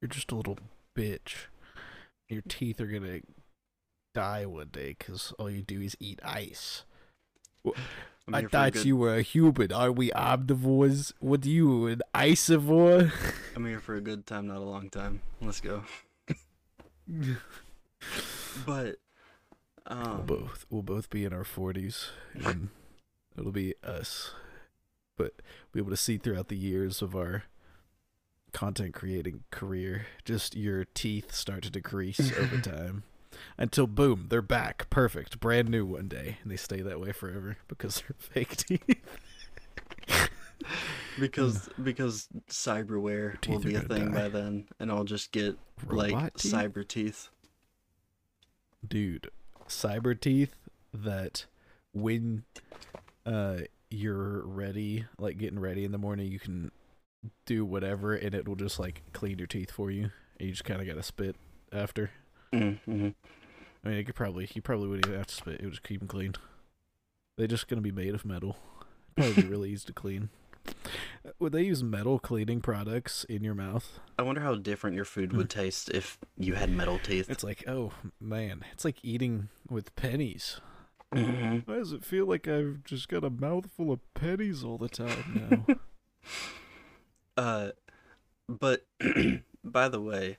you're just a little bitch. Your teeth are gonna die one day because all you do is eat ice. I'm I thought good- you were a human. Are we omnivores? What are you, an icivore? I'm here for a good time, not a long time. Let's go. But we'll um, both we'll both be in our forties, and it'll be us. But we'll be able to see throughout the years of our content creating career, just your teeth start to decrease over time. Until boom, they're back, perfect, brand new one day, and they stay that way forever because they're fake teeth. because because cyberware will be a thing die. by then, and I'll just get like teeth? cyber teeth. dude cyber teeth that when uh you're ready like getting ready in the morning you can do whatever and it will just like clean your teeth for you and you just kind of gotta spit after Mm-hmm. i mean it could probably he probably wouldn't even have to spit it would just keep them clean they're just gonna be made of metal probably be really easy to clean would they use metal cleaning products in your mouth I wonder how different your food would taste if you had metal teeth. it's like oh man it's like eating with pennies Mhm. Why does it feel like I've just got a mouthful of pennies all the time now? Uh, but by the way,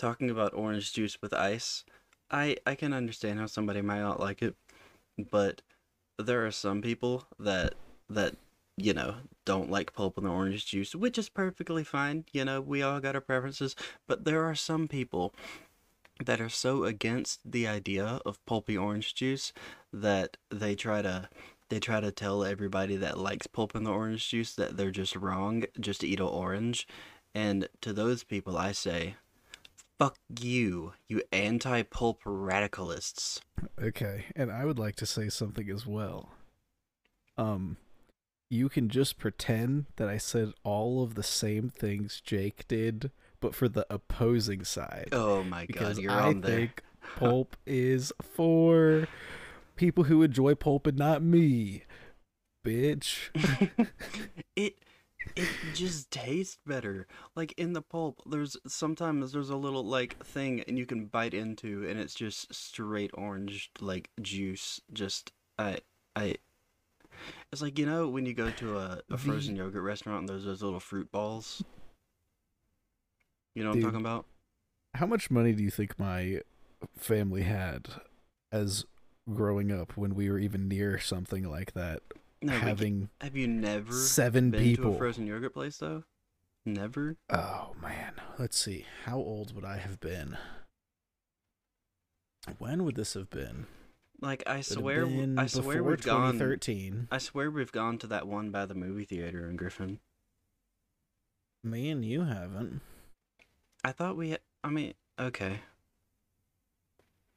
talking about orange juice with ice, I I can understand how somebody might not like it, but there are some people that that you know don't like pulp in the orange juice, which is perfectly fine. You know, we all got our preferences, but there are some people that are so against the idea of pulpy orange juice that they try to they try to tell everybody that likes pulp in the orange juice that they're just wrong, just to eat an orange. And to those people, I say, fuck you, you anti pulp radicalists. Okay, and I would like to say something as well. Um, you can just pretend that I said all of the same things Jake did, but for the opposing side. Oh my god, you're I on there. think pulp is for people who enjoy pulp and not me, bitch. it it just tastes better. Like in the pulp, there's sometimes there's a little like thing and you can bite into and it's just straight orange like juice. Just I I it's like you know when you go to a, a frozen yogurt restaurant and there's those little fruit balls. You know what I'm talking about? How much money do you think my family had as growing up when we were even near something like that? No, having have you never seven been to people. a frozen yogurt place though? Never. Oh man, let's see. How old would I have been? When would this have been? Like I swear, I swear we've gone. 2013. I swear we've gone to that one by the movie theater in Griffin. Me and you haven't. I thought we. I mean, okay.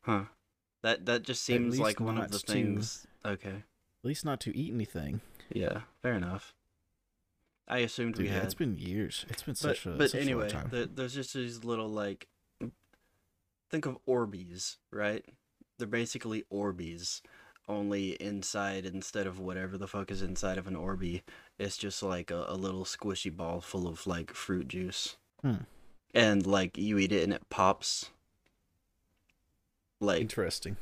Huh. That that just seems like one of the to- things. Okay. At least not to eat anything. Yeah. Fair enough. I assumed Dude, we yeah, had. it's been years. It's been but such a but such a long anyway, time. the, there's just these little like. Think of Orbeez, right? They're basically Orbeez, only inside instead of whatever the fuck is inside of an Orby, it's just like a, a little squishy ball full of like fruit juice. Hmm. And like you eat it and it pops. Like Interesting.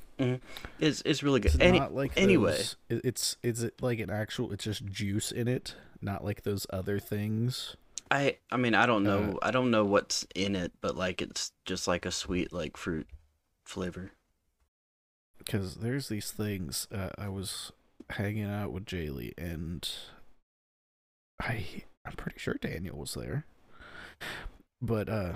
It's it's really good. It's Any, not like anyway. those- it- it's like an actual? It's just juice in it, not like those other things. I I mean I don't know Uh, I don't know what's in it, but like it's just like a sweet like fruit flavor. Because there's these things. Uh, I was hanging out with Jaylee, and I I'm pretty sure Daniel was there. But uh,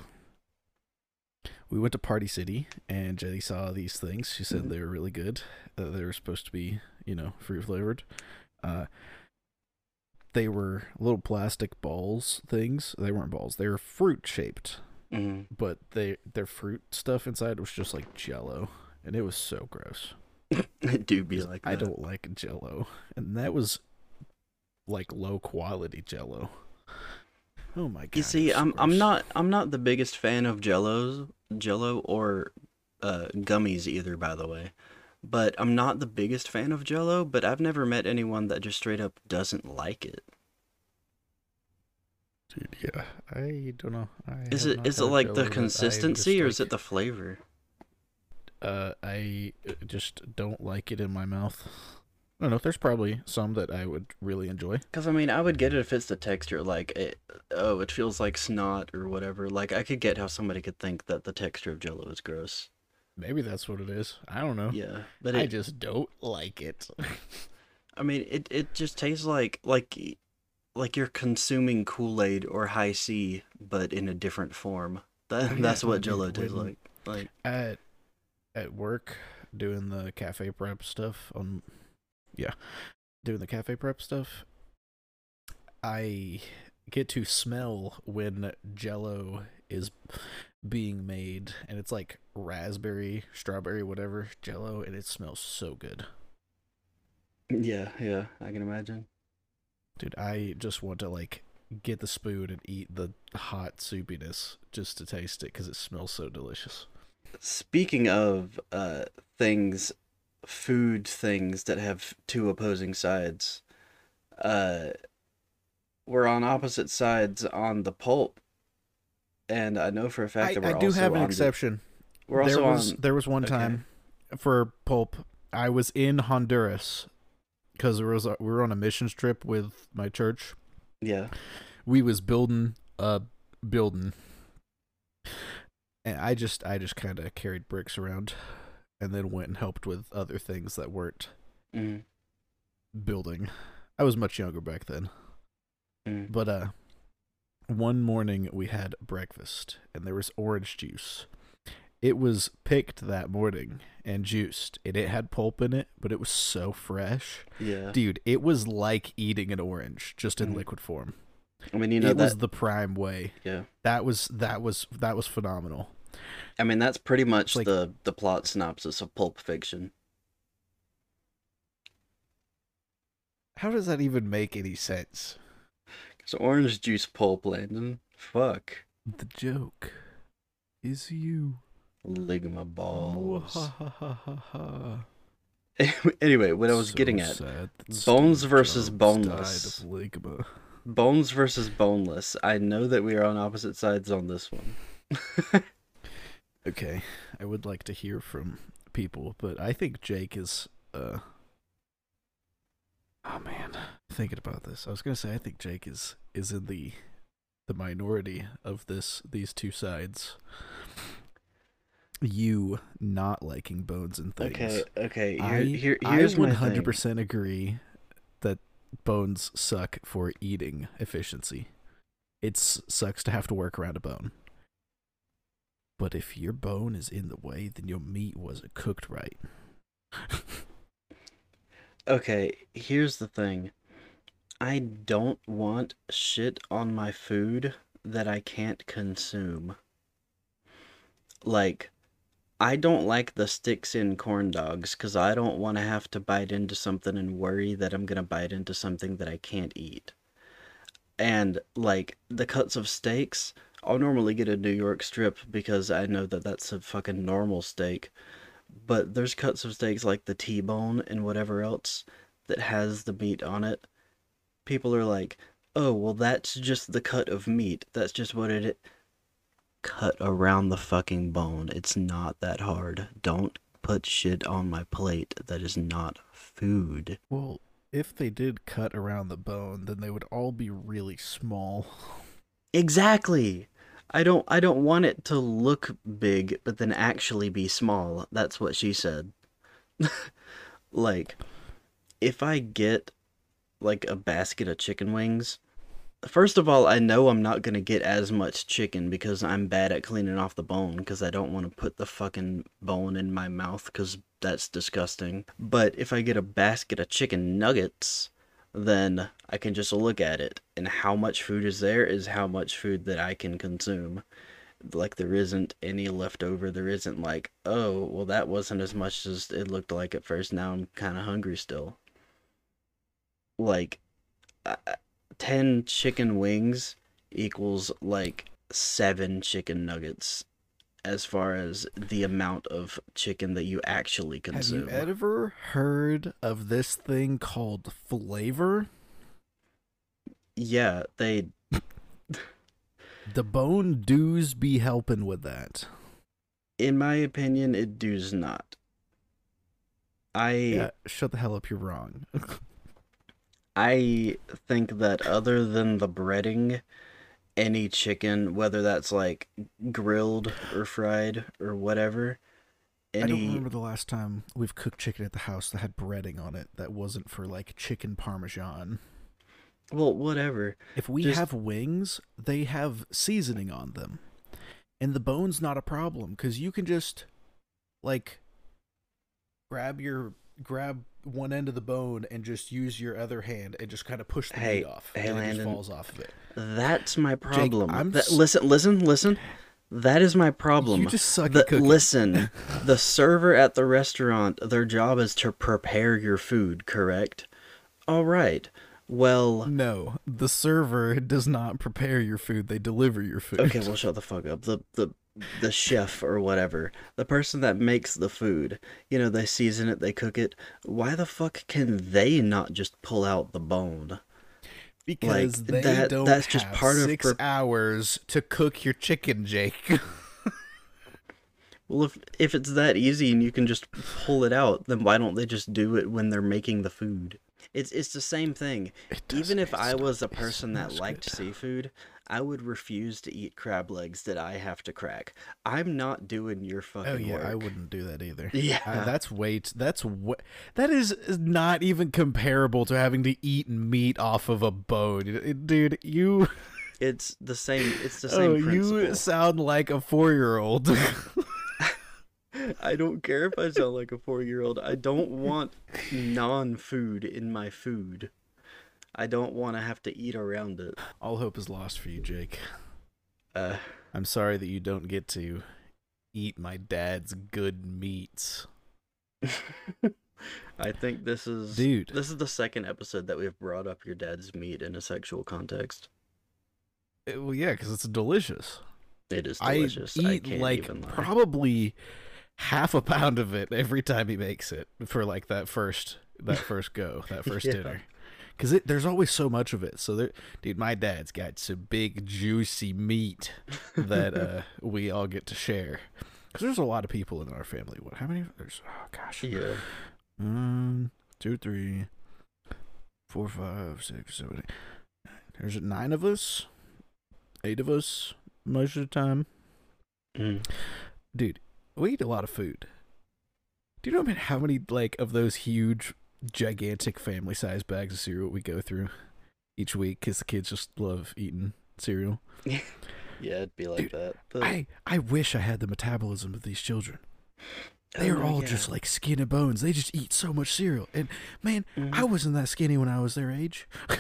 we went to Party City, and Jenny saw these things. She said Mhm. they were really good. Uh, they were supposed to be, you know, fruit flavored. Uh, they were little plastic balls things. They weren't balls. They were fruit shaped, Mm. but they their fruit stuff inside was just like Jello, and it was so gross. it do be like that. I don't like Jello, and that was like low quality Jello. Oh my god! You see, I'm I'm not I'm not the biggest fan of Jellos, Jello or uh, gummies either. By the way, but I'm not the biggest fan of Jello. But I've never met anyone that just straight up doesn't like it. Dude, yeah, I don't know. I Is it is it like Jell-O, the consistency or is it the flavor? Uh, I uh, just don't like it in my mouth. I don't know. There's probably some that I would really enjoy. Because I mean, I would get it if it's the texture, like it, oh, it feels like snot or whatever. Like I could get how somebody could think that the texture of Jello is gross. Maybe that's what it is. I don't know. Yeah, but I just don't like it. I mean, it it just tastes like like like you're consuming Kool Aid or Hi-C, but in a different form. That that's what Jello tastes like. Like at at work doing the cafe prep stuff on yeah. doing the cafe prep stuff i get to smell when jello is being made and it's like raspberry strawberry whatever jello and it smells so good. Yeah, yeah, I can imagine. dude i just want to like get the spoon and eat the hot soupiness just to taste it because it smells so delicious. Speaking of uh things, food things that have two opposing sides, uh, we're on opposite sides on the pulp, and I know for a fact I, that we're I do also have an on the- exception. We're also there was on. there was one okay. time for pulp. I was in honduras because there was a, we were on a missions trip with my church. Yeah, we was building a building. And i just i just kind of carried bricks around and then went and helped with other things that weren't mm, building i was much younger back then mm. but uh one morning we had breakfast and there was orange juice it was picked that morning and juiced, and it had pulp in it, but it was so fresh, Yeah. dude. It was like eating an orange, just in Mhm. liquid form. I mean, you know it that. was the prime way. yeah. That was that was that was phenomenal. I mean, that's pretty much like- the the plot synopsis of Pulp Fiction. How does that even make any sense? So orange juice pulp, Landon. Fuck. The joke is you. Ligma balls. Anyway, what I was So getting at. Bones versus boneless. ligma. Bones versus boneless. I know that we are on opposite sides on this one. Okay, I would like to hear from people, but I think Jake is. uh Oh man, thinking about this, I was gonna say I think Jake is is in the the minority of this these two sides. You not liking bones and things. Okay, okay. Here, I, here, I here's hundred percent agree that bones suck for eating efficiency. It sucks to have to work around a bone. But if your bone is in the way, then your meat wasn't cooked right. Okay, here's the thing. I don't want shit on my food that I can't consume. Like, I don't like the sticks in corn dogs because I don't want to have to bite into something and worry that I'm going to bite into something that I can't eat. And, like, the cuts of steaks, I'll normally get a New York strip because I know that that's a fucking normal steak but there's cuts of steaks like the T-bone and whatever else that has the meat on it. People are like, "Oh, well that's just the cut of meat. That's just what it is." Cut around the fucking bone. It's not that hard. Don't put shit on my plate that is not food. Well, if they did cut around the bone, then they would all be really small. Exactly. I don't I don't want it to look big but then actually be small. That's what she said. like if I get like a basket of chicken wings, first of all, I know I'm not going to get as much chicken because I'm bad at cleaning off the bone because I don't want to put the fucking bone in my mouth cuz that's disgusting. But if I get a basket of chicken nuggets, then I can just look at it and how much food is there is how much food that I can consume. Like there isn't any left over. There isn't like, oh, well that wasn't as much as it looked like at first. Now I'm kind of hungry still. Like uh, 10 chicken wings equals like 7 chicken nuggets as far as the amount of chicken that you actually consume. Have you ever heard of this thing called flavor? yeah, they The bone does be helping with that. in my opinion it does not. I Yeah, shut the hell up, you're wrong. I think that other than the breading, any chicken, whether that's like grilled or fried or whatever, I don't remember the last time we've cooked chicken at the house that had breading on it that wasn't for like chicken parmesan. well, whatever. If we Just- have wings, they have seasoning on them. And the bone's not a problem because you can just like grab your grab one end of the bone and just use your other hand and just kind of push the Hey, meat off. hey, and it just Landon. falls off of it. That's my problem. I'm That- listen, listen, listen. That is my problem. You just suck The- at cooking. listen, the server at the restaurant, their job is to prepare your food, correct? All right. Well, No, the server does not prepare your food; they deliver your food. okay, well, shut the fuck up. The the the chef or whatever, the person that makes the food, you know, they season it, they cook it. Why the fuck can they not just pull out the bone? because like, they that- don't that's just have part of six prep- hours to cook your chicken, Jake. Well, if if it's that easy and you can just pull it out, then why don't they just do it when they're making the food? It's it's the same thing. Even if I was a person that liked good. seafood, I would refuse to eat crab legs that I have to crack. I'm not doing your fucking Oh yeah, work. I wouldn't do that either. Yeah. Uh, that's weight. That's what. That is not even comparable to having to eat meat off of a bone, dude. You. It's the same. It's the same Oh, principle. you sound like a four-year-old. I don't care if I sound like a four year old. I don't want non food in my food. I don't want to have to eat around it. All hope is lost for you, Jake. Uh, I'm sorry that you don't get to eat my dad's good meats. I think this is Dude. This is the second episode that we've brought up your dad's meat in a sexual context. Uh, Well, yeah, because it's delicious. It is delicious. I I, eat can't like even probably half a pound of it every time he makes it for like that first that first go, that first Yeah. dinner. Because there's always so much of it. So, there, dude, my dad's got some big juicy meat that uh, we all get to share. Because there's a lot of people in our family. What? How many? There's oh gosh. yeah. One, two, three, four, five, six, seven, eight. There's nine of us, eight of us most of the time. Mm. Dude, we eat a lot of food. Do you know how many like of those huge, gigantic family-sized bags of cereal we go through each week? Because the kids just love eating cereal. Yeah, it'd be like Dude, that. But, I I wish I had the metabolism of these children. They Oh are my all God. just like skin and bones. They just eat so much cereal. And man, I Mhm. wasn't that skinny when I was their age.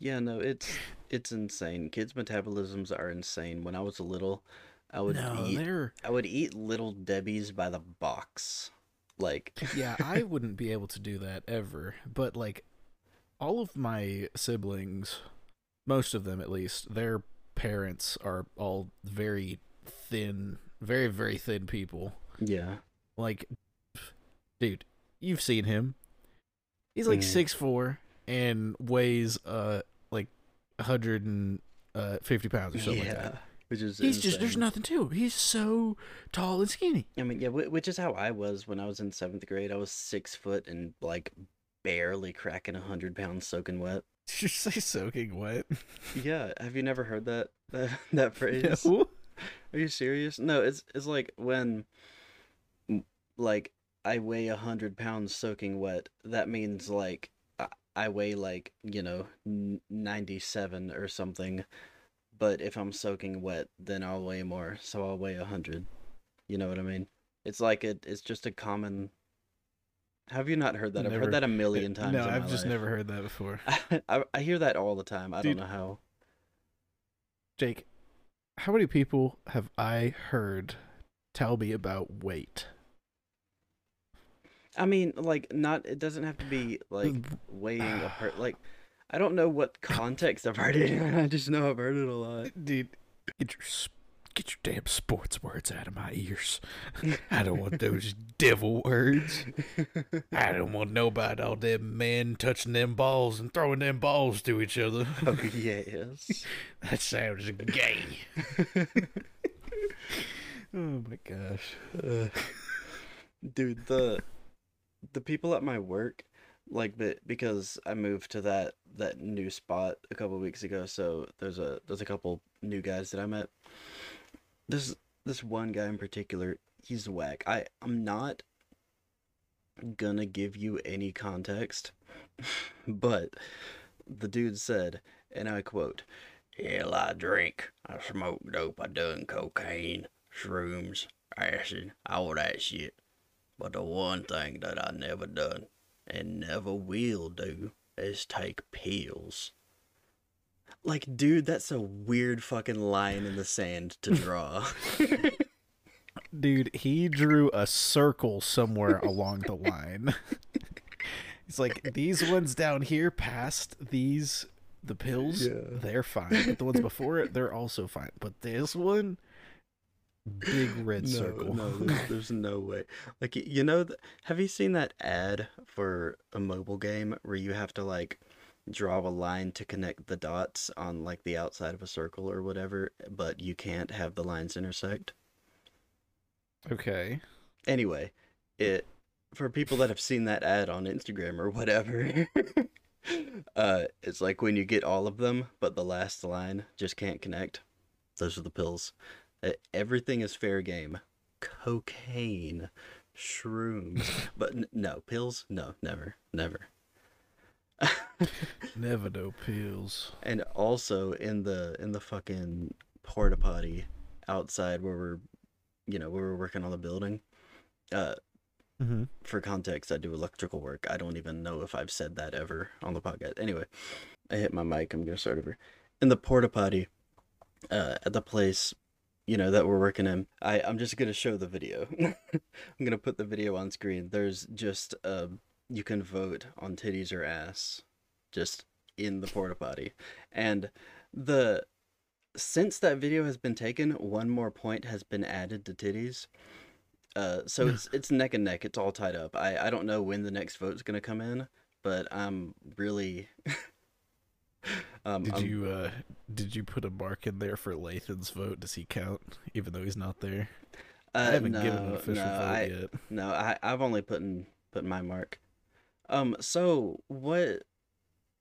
Yeah, no, it's it's insane. Kids' metabolisms are insane. When I was a little, I would no, eat they're I would eat little Debbie's by the box. Like yeah. I wouldn't be able to do that ever. But like, all of my siblings, most of them at least, their parents are all very thin, very very thin people. yeah. Like, dude, you've seen him. He's like Mm. six four and weighs uh like hundred and uh fifty pounds or something yeah. like that. Which is He's just there's nothing to him. He's so tall and skinny. I mean, yeah, which is how I was when I was in seventh grade. I was six foot and like barely cracking a hundred pounds soaking wet. Did you say soaking wet? Yeah, have you never heard that that, that phrase? No. Are you serious? No, it's it's like when, like, I weigh a hundred pounds soaking wet. That means like I, I weigh like you know ninety seven or something. But if I'm soaking wet, then I'll weigh more. So I'll weigh a hundred. You know what I mean? It's like it. It's just a common. Have you not heard that? I've heard that a million times. No, I've just life. never heard that before. I, I hear that all the time. I Dude. don't know how. Jake, how many people have I heard tell me about weight? I mean, like, not. It doesn't have to be like weighing a part. Like, I don't know what context I've heard it. in. I just know I've heard it a lot. Dude, get your get your damn sports words out of my ears. I don't want those devil words. I don't want nobody all them men touching them balls and throwing them balls to each other. oh yes. That sounds gay. oh my gosh. Uh, dude, the the people at my work, like, the, because I moved to that that new spot a couple weeks ago. So there's a there's a couple new guys that I met. This this one guy in particular, he's whack. I I'm not gonna give you any context, but the dude said, and I quote, Hell, I drink, I smoke dope, I done cocaine, shrooms, acid, all that shit. But the one thing that I never done, and never will do, is take pills. Like, dude, that's a weird fucking line in the sand to draw. Dude, he drew a circle somewhere along the line. It's like, these ones down here past these the pills, Yeah. they're fine. But the ones before it, they're also fine. But this one, big red circle. No, there's, there's no way. Like you know, th- have you seen that ad for a mobile game where you have to like draw a line to connect the dots on like the outside of a circle or whatever, but you can't have the lines intersect? okay. Anyway, it for people that have seen that ad on Instagram or whatever. uh it's like when you get all of them but the last line just can't connect. Those are the pills. Everything is fair game. Cocaine, shrooms, but n- no pills. No, never, never. Never no pills. and also in the in the fucking porta potty outside where we're, you know, where we're working on the building. Uh, Mm-hmm. for context, I do electrical work. I don't even know if I've said that ever on the podcast. Anyway, I hit my mic. I'm gonna start over. In the porta potty, uh, at the place, you know that we're working in. I I'm just gonna show the video. I'm gonna put the video on screen. There's just uh, you can vote on titties or ass, just in the porta potty, and the since that video has been taken, one more point has been added to titties. Uh, so it's it's neck and neck. It's all tied up. I I don't know when the next vote's gonna come in, but I'm really. um, Did I'm- you uh did you put a mark in there for Lathan's vote? Does he count even though he's not there? Uh, I haven't no, given an official no, vote I, yet. No, I I've only put in put my mark. Um. So what?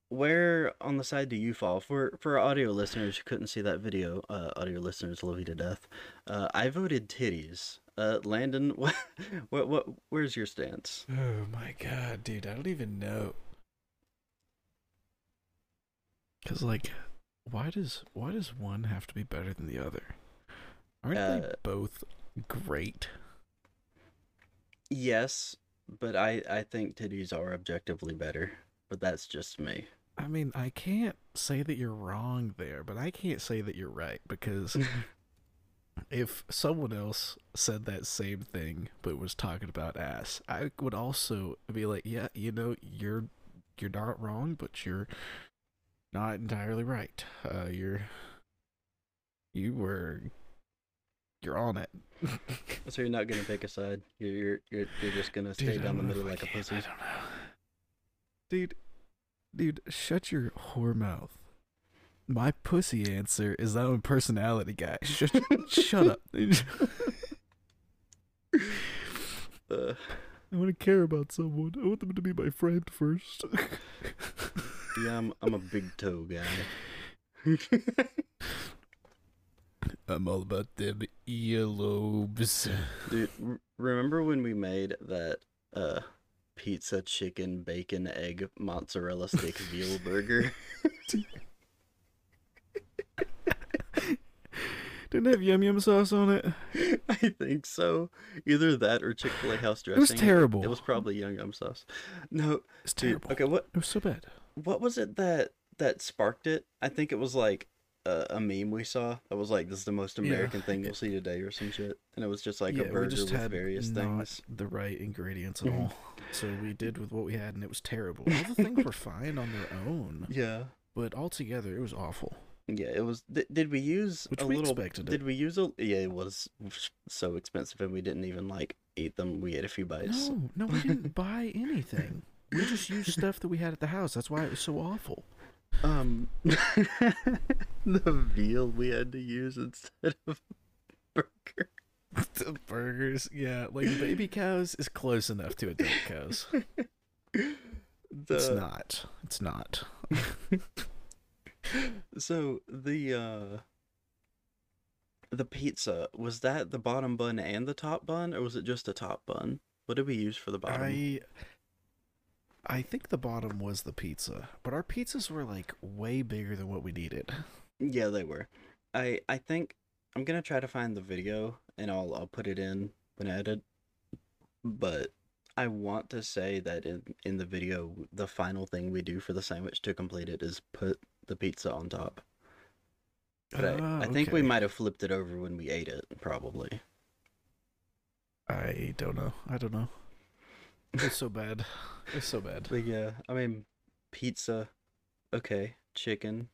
Where on the side do you fall? For for audio listeners who couldn't see that video, uh, audio listeners love you to death. Uh, I voted titties. Uh, Landon, what, what, what, where's your stance? Oh my god, dude, I don't even know. Cause like, why does why does one have to be better than the other? Aren't they Uh, both great? Yes, but I I think titties are objectively better. But that's just me. I mean, I can't say that you're wrong there, but I can't say that you're right because if someone else said that same thing but was talking about ass, I would also be like, yeah, you know, you're you're not wrong, but you're not entirely right. Uh, you're you were you're on it. So you're not gonna pick a side. You're you're you're, you're just gonna stay Dude, down the middle like a pussy. I don't know. Dude, dude, shut your whore mouth. My pussy answer is that I'm a personality guy. Shut, shut up. dude. Uh, I want to care about someone. I want them to be my friend first. Yeah, I'm I'm a big toe guy. I'm all about them earlobes. Dude, remember when we made that uh pizza, chicken, bacon, egg, mozzarella stick veal burger? Didn't have yum yum sauce on it. I think so. Either that or Chick Fil A house dressing. It was terrible. It was probably yum yum sauce. No, It's terrible. Okay, what It was so bad. What was it that that sparked it? I think it was like a, a meme we saw that was like, "This is the most Yeah. American thing you'll see today" or some shit, and it was just like yeah, a burger we just with had various not things. the right ingredients at Mhm. all. So we did with what we had, and it was terrible. All the things were fine on their own, Yeah. but altogether it was awful. Yeah, it was. Th- did we use Which a we little? expected it. Did we use a? Yeah, it was so expensive, and we didn't even like eat them. We ate a few bites. No, no, we didn't buy anything. We just used stuff that we had at the house. That's why it was so awful. Um, the veal we had to use instead of burger. the burgers, yeah, like baby cows is close enough to adult cows. It's The- not. It's not. So the uh, the pizza was that the bottom bun and the top bun, or was it just a top bun? What did we use for the bottom? I I think the bottom was the pizza, but our pizzas were like way bigger than what we needed. Yeah, they were. I I think I'm gonna try to find the video and I'll I'll put it in when I edit. But I want to say that in in the video, the final thing we do for the sandwich to complete it is put the pizza on top. But I, Ah, I think we might have flipped it over when we ate it, probably. I don't know. I don't know. It's so bad. It's so bad. But yeah, I mean, pizza, okay. Chicken,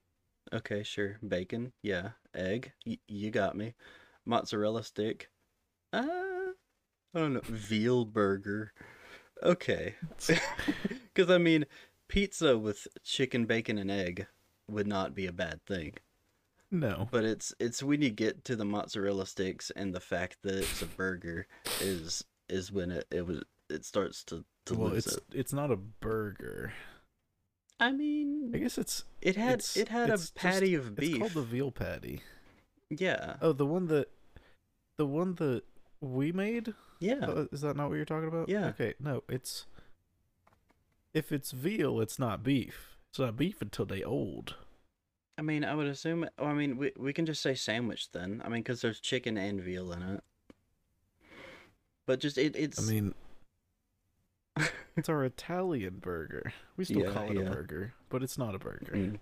okay, sure. Bacon, yeah. Egg, y- you got me. Mozzarella stick, uh, I don't know. Veal burger, okay. Because I mean, pizza with chicken, bacon, and egg would not be a bad thing. No. But it's it's when you get to the mozzarella sticks and the fact that it's a burger is is when it it was it starts to to Well, lose it's it. it's not a burger. I mean, I guess it's It had it's- it had a it's just- patty of beef. It's called the veal patty. Yeah. Oh, the one that the one that we made? Yeah. Uh, is that not what you're talking about? Yeah. Okay, no, it's if it's veal, it's not beef. It's not beef until they old. I mean, I would assume. Well, I mean, we we can just say sandwich then. I mean, because there's chicken and veal in it. but just it, I mean, it's our Italian burger. We still Yeah, call it yeah. a burger, but it's not a burger. Mm.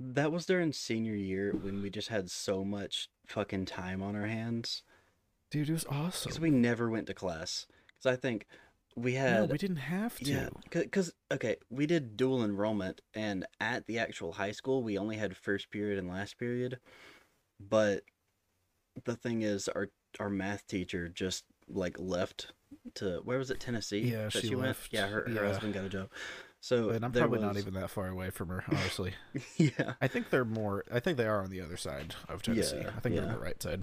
That was during senior year when we just had so much fucking time on our hands Dude, it was awesome. because we never went to class. Because I think we had. no, we didn't have to. yeah, because okay, we did dual enrollment, and at the actual high school, we only had first period and last period. But the thing is, our our math teacher just like left to where was it Tennessee? Yeah, that she went. left. Yeah, her, her Yeah. husband got a job. So And I'm probably not even that far away from her, honestly. yeah. I think they're more. I think they are on the other side of Tennessee. Yeah, I think they're on the right side.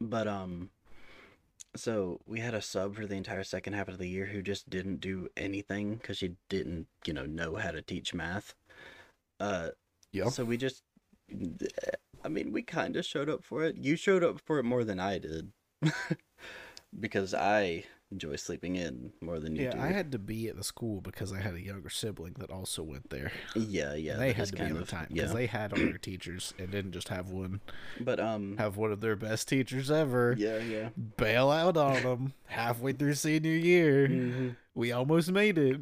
But um so we had a sub for the entire second half of the year who just didn't do anything because she didn't, you know, know how to teach math. Uh yeah. so we just I mean, we kind of showed up for it. You showed up for it more than I did. because I enjoy sleeping in more than you yeah, do. I had to be at the school because I had a younger sibling that also went there. Yeah, yeah. and they had to be kind on of time because yeah. they had all their teachers and didn't just have one. But um Have one of their best teachers ever. yeah, yeah. Bail out on them halfway through senior year. Mhm. We almost made it.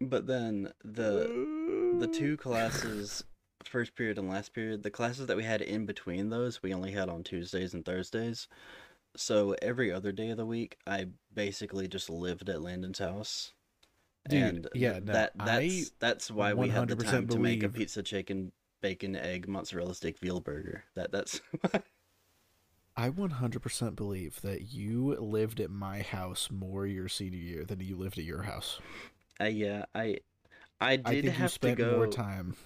But then the the two classes first period and last period the classes that we had in between those we only had on tuesdays and thursdays so every other day of the week i basically just lived at landon's house Dude, and yeah, no, that I that's that's why we had the 100% time to make a pizza chicken bacon egg mozzarella steak veal burger that that's I 100% believe that you lived at my house more your senior year than you lived at your house. I yeah i i I did think you have to spent go more time.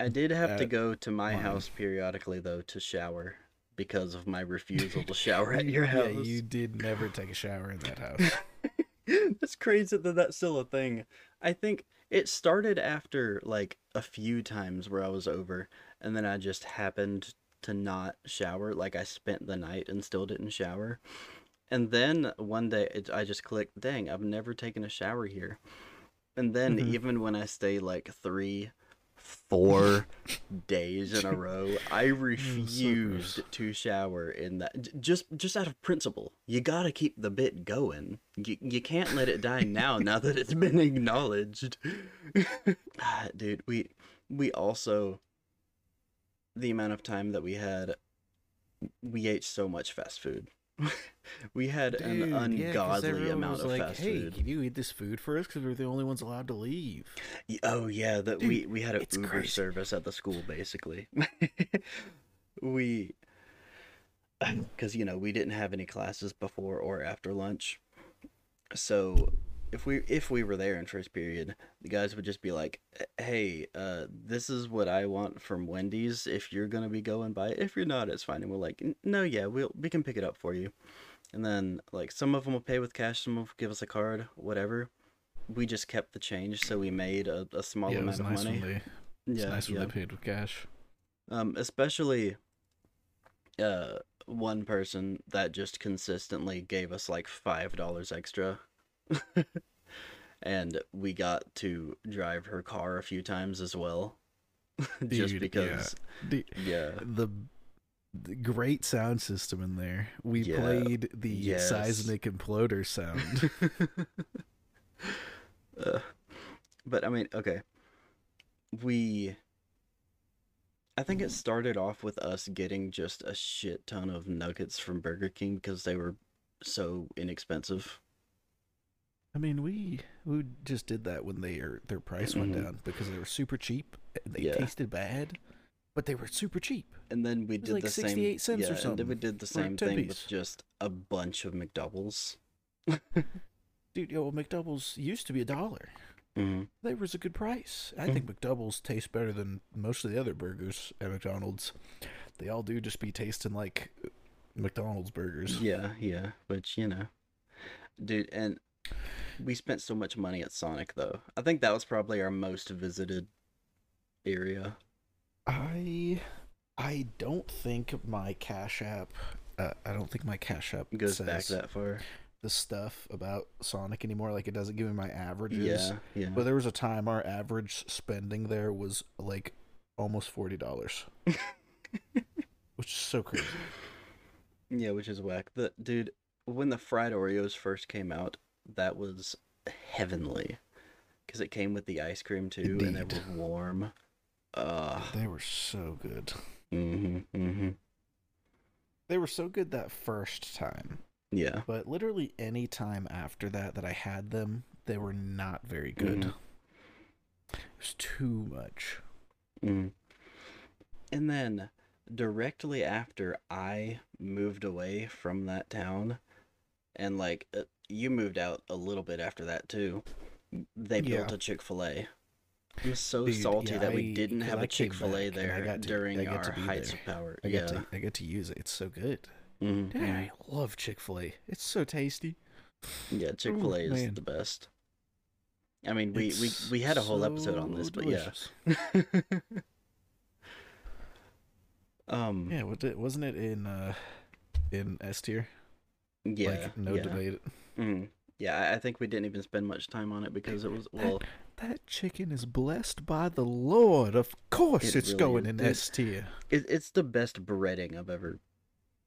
I did have to go to my mine. house periodically though to shower because of my refusal to shower at your house. Yeah, you did never take a shower in that house. That's crazy that that's still a thing. I think it started after like a few times where I was over and then I just happened to not shower. Like I spent the night and still didn't shower. And then one day it, I just clicked, dang, I've never taken a shower here. And then Mhm. even when I stay like three, four days in a row, I refused to shower in that just just out of principle. You gotta keep the bit going. You you can't let it die now. now that it's been acknowledged, Ah, dude. We we also the amount of time that we had, we ate so much fast food. we had an Dude, yeah, 'cause ungodly everyone amount of like, fast hey, food. can you eat this food for us? Because we're the only ones allowed to leave. Oh yeah, that we we had a it's Uber crazy. service at the school basically. we uh, because you know we didn't have any classes before or after lunch, so if we if we were there in first period, the guys would just be like, "Hey, uh, this is what I want from Wendy's. If you're gonna be going by it, if you're not, it's fine." And we're like, "No, yeah, we'll we can pick it up for you." And then like some of them will pay with cash, some will give us a card, whatever. We just kept the change, so we made a, a small yeah, amount of nice money. when they. It's yeah, nice when yeah. they paid with cash. Um, especially uh one person that just consistently gave us like five dollars extra. and we got to drive her car a few times as well. just Dude, yeah. because Dude, yeah. the, the great sound system in there. We Yeah, played the yes. seismic imploder sound. Uh, but I mean, okay. We I think it started off with us getting just a shit ton of nuggets from Burger King because they were so inexpensive. I mean, we we just did that when they their price went Mhm. down because they were super cheap. and They Yeah. tasted bad, but they were super cheap. And then we did like the same 68 cents or yeah, and then we did the same thing piece. with just a bunch of McDoubles. Dude, yo, McDoubles used to be a dollar. hmm They was a good price. I Mm. think McDoubles taste better than most of the other burgers at McDonald's. They all do just be tasting like McDonald's burgers. Yeah, yeah, which you know, dude, and we spent so much money at Sonic though. I think that was probably our most visited area. I I don't think my Cash App. Uh, I don't think my Cash App goes back that far. the stuff about Sonic anymore. Like it doesn't give me my averages. Yeah, yeah. But there was a time our average spending there was like almost forty dollars, which is so crazy. Yeah, which is whack. The dude, when the fried Oreos first came out, that was heavenly, because it came with the ice cream too, and it Indeed. was warm. Uh, They were so good. mm-hmm, mm-hmm. They were so good that first time, Yeah. but literally any time after that that I had them, they were not very good. Mhm. It was too much. Mm. And then directly after I moved away from that town, and like uh, you moved out a little bit after that too, they built a Chick Fil A. I'm so Dude, salty yeah, that we I- didn't have I a Chick Fil A there got to- during I got to our heights there. of power. I yeah. get to I get to use it. It's so good. Dude, mhm. I love Chick Fil A. It's so tasty. Yeah, Chick Fil A is man. the best. I mean, we, we It's we had a whole episode on this, but delicious. yeah. um. Yeah, what did, wasn't it in uh in S tier? Yeah. like no yeah. debate. Mm. Yeah, I- I think we didn't even spend much time on it because it was well. That chicken is blessed by the Lord. Of course, It it's really going is, in dude. S tier. It, it's the best breading I've ever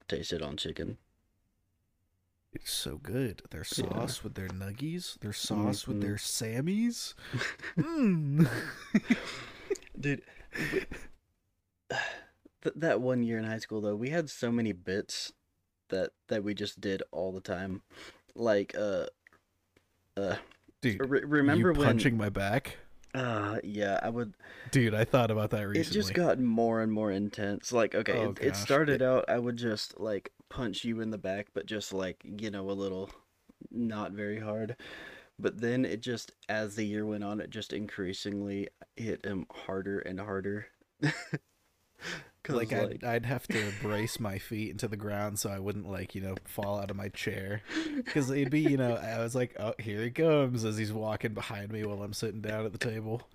tasted on chicken. It's so good. Their Yeah. sauce with their nuggies, their sauce with Mhm. their Sammies. mm. Dude, th- that one year in high school though, we had so many bits that that we just did all the time. Like uh uh Dude, re- remember when punching my back? uh yeah, I would Dude, I thought about that recently. it just got more and more intense. Like okay, Oh, it, it started out I would just like punch you in the back but just like, you know, a little not very hard. But then it just as the year went on it just increasingly hit him harder and harder. 'Cause, like, I'd, I'd have to brace my feet into the ground so I wouldn't like you know fall out of my chair because it'd be you know I was like oh here he comes as he's walking behind me while I'm sitting down at the table,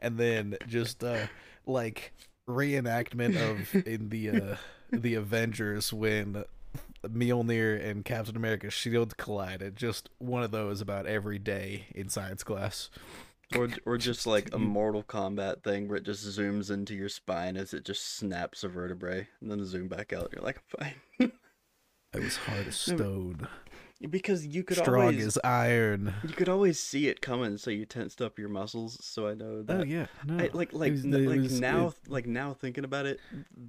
and then just uh like reenactment of in the uh the Avengers when Mjolnir and Captain America's shield collided. Just one of those about every day in science class. Or or just like a Mortal Kombat thing where it just zooms into your spine as it just snaps a vertebrae and then zoom back out. You're like, fine. I was hard as stone, because you could strong always as iron. you could always see it coming, so you tensed up your muscles. So I know oh, that. Oh yeah, no. I, like like was like was- now like now thinking about it,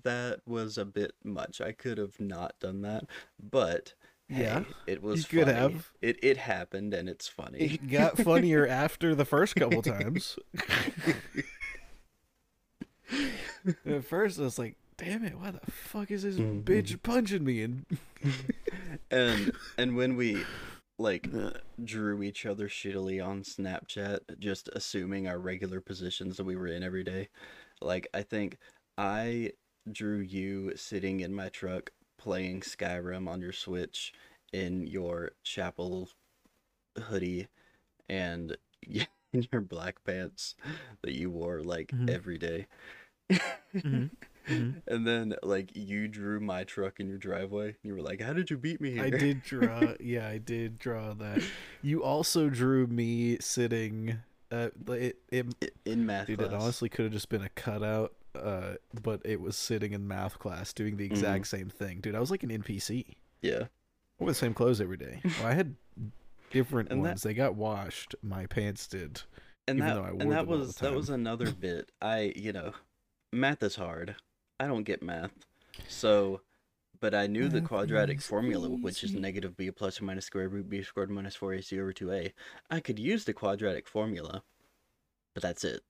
that was a bit much. I could have not done that, but Yeah, hey, it was you could funny. have. It it happened and it's funny. it got funnier after the first couple times. At first, I was like, "Damn it! Why the fuck is this Mhm. bitch punching me?" And and and when we like drew each other shittily on Snapchat, just assuming our regular positions that we were in every day. Like I think I drew you sitting in my truck playing Skyrim on your Switch in your chapel hoodie and in your black pants that you wore like Mhm. every day. Mhm. Mhm. And then like you drew my truck in your driveway. You were like, "How did you beat me here?" I did draw. Yeah, I did draw that. You also drew me sitting. Uh, it it in math Dude, class. it honestly could have just been a cutout, uh, but it was sitting in math class doing the exact same thing. Dude, I was like an NPC. yeah. I wore the same clothes every day. Well, I had different And that- ones. They got washed. My pants did. And that though I wore and that them all the was that was another bit. I you know, math is hard. I don't get math, so. But I knew the quadratic formula, which is negative b plus or minus square root b squared minus four ac over two a. I could use the quadratic formula, but that's it.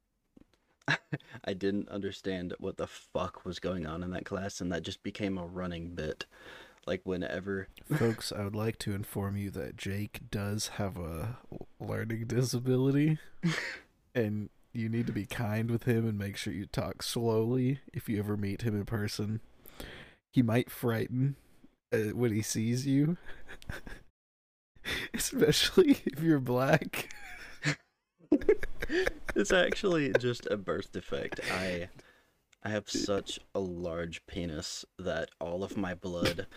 I didn't understand what the fuck was going on in that class, and that just became a running bit. Like whenever Folks, I would like to inform you that Jake does have a learning disability, and you need to be kind with him and make sure you talk slowly if you ever meet him in person. He might frighten uh, when he sees you, especially if you're black. It's actually just a birth defect. I I have such a large penis that all of my blood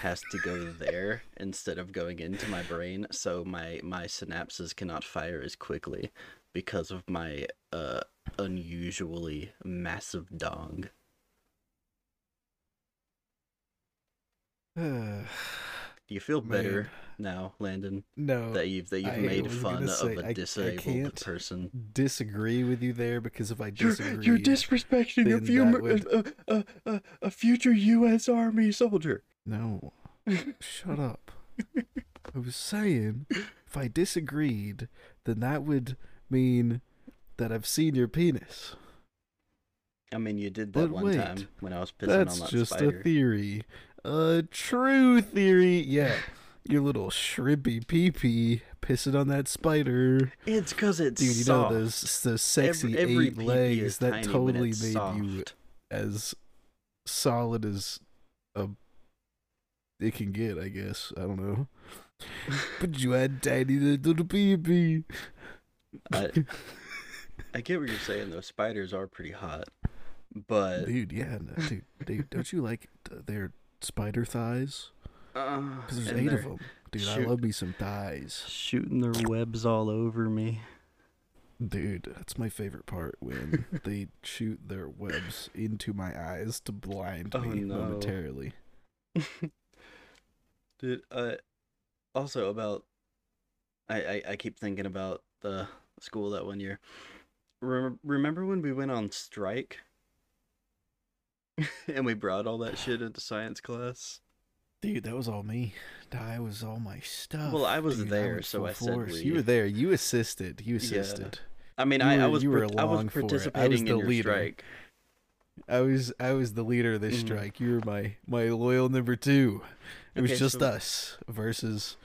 has to go there instead of going into my brain, so my my synapses cannot fire as quickly because of my uh unusually massive dong. Uh, Do you feel better Man. now, Landon, No, that you've that you've I made fun gonna of say, a I- I disabled can't person? disagree with you there because if I You're, disagree, you're disrespecting a, then few, would- a, a, a, a future U.S. Army soldier. no, shut up. I was saying, if I disagreed, then that would mean that I've seen your penis. I mean, you did that But one wait, time when I was pissing That's on that just spider. a theory. A true theory. Yeah. Your little shrimpy pee-pee pissing on that spider. It's because it's Dude, you soft. know those those sexy every, every eight legs that totally made you as solid as a it can get, I guess. I don't know. but you had tiny little pee-pee. I, I get what you're saying though. Spiders are pretty hot, but dude, yeah, no, dude, dude, don't you like th- their spider thighs? uh, Because there's and eight of them. Dude, I love me some thighs. shooting their webs all over me. Dude, that's my favorite part when they shoot their webs into my eyes to blind Oh, me no. momentarily. Dude, uh, also about, I, I I keep thinking about the school that one year. Remember when we went on strike? and we brought all that shit into science class. Dude, that was all me. That was all my stuff. Well, I was dude. there, went so full I said we- You were there. You assisted. You Yeah. assisted. I mean, You I, I was you were I was it. I was participating the in your leader. strike. I was I was the leader of this Mhm. strike. You were my my loyal number two. It was just so- us versus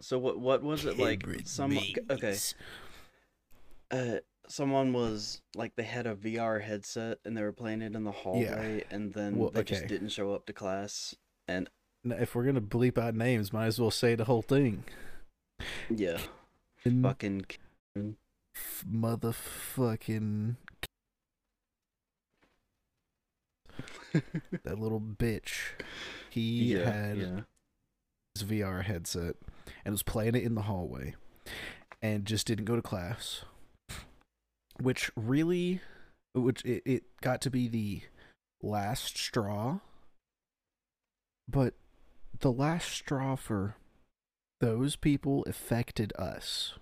So what what was it like? Some okay. Uh, someone was like they had a VR headset and they were playing it in the hallway, and then Well, they just didn't show up to class. And Now, If we're gonna bleep out names, might as well say the whole thing. yeah, And fucking f- motherfucking that little bitch. He yeah, had yeah. his VR headset and was playing it in the hallway and just didn't go to class. Which really which it, it got to be the last straw. But the last straw for those people affected us.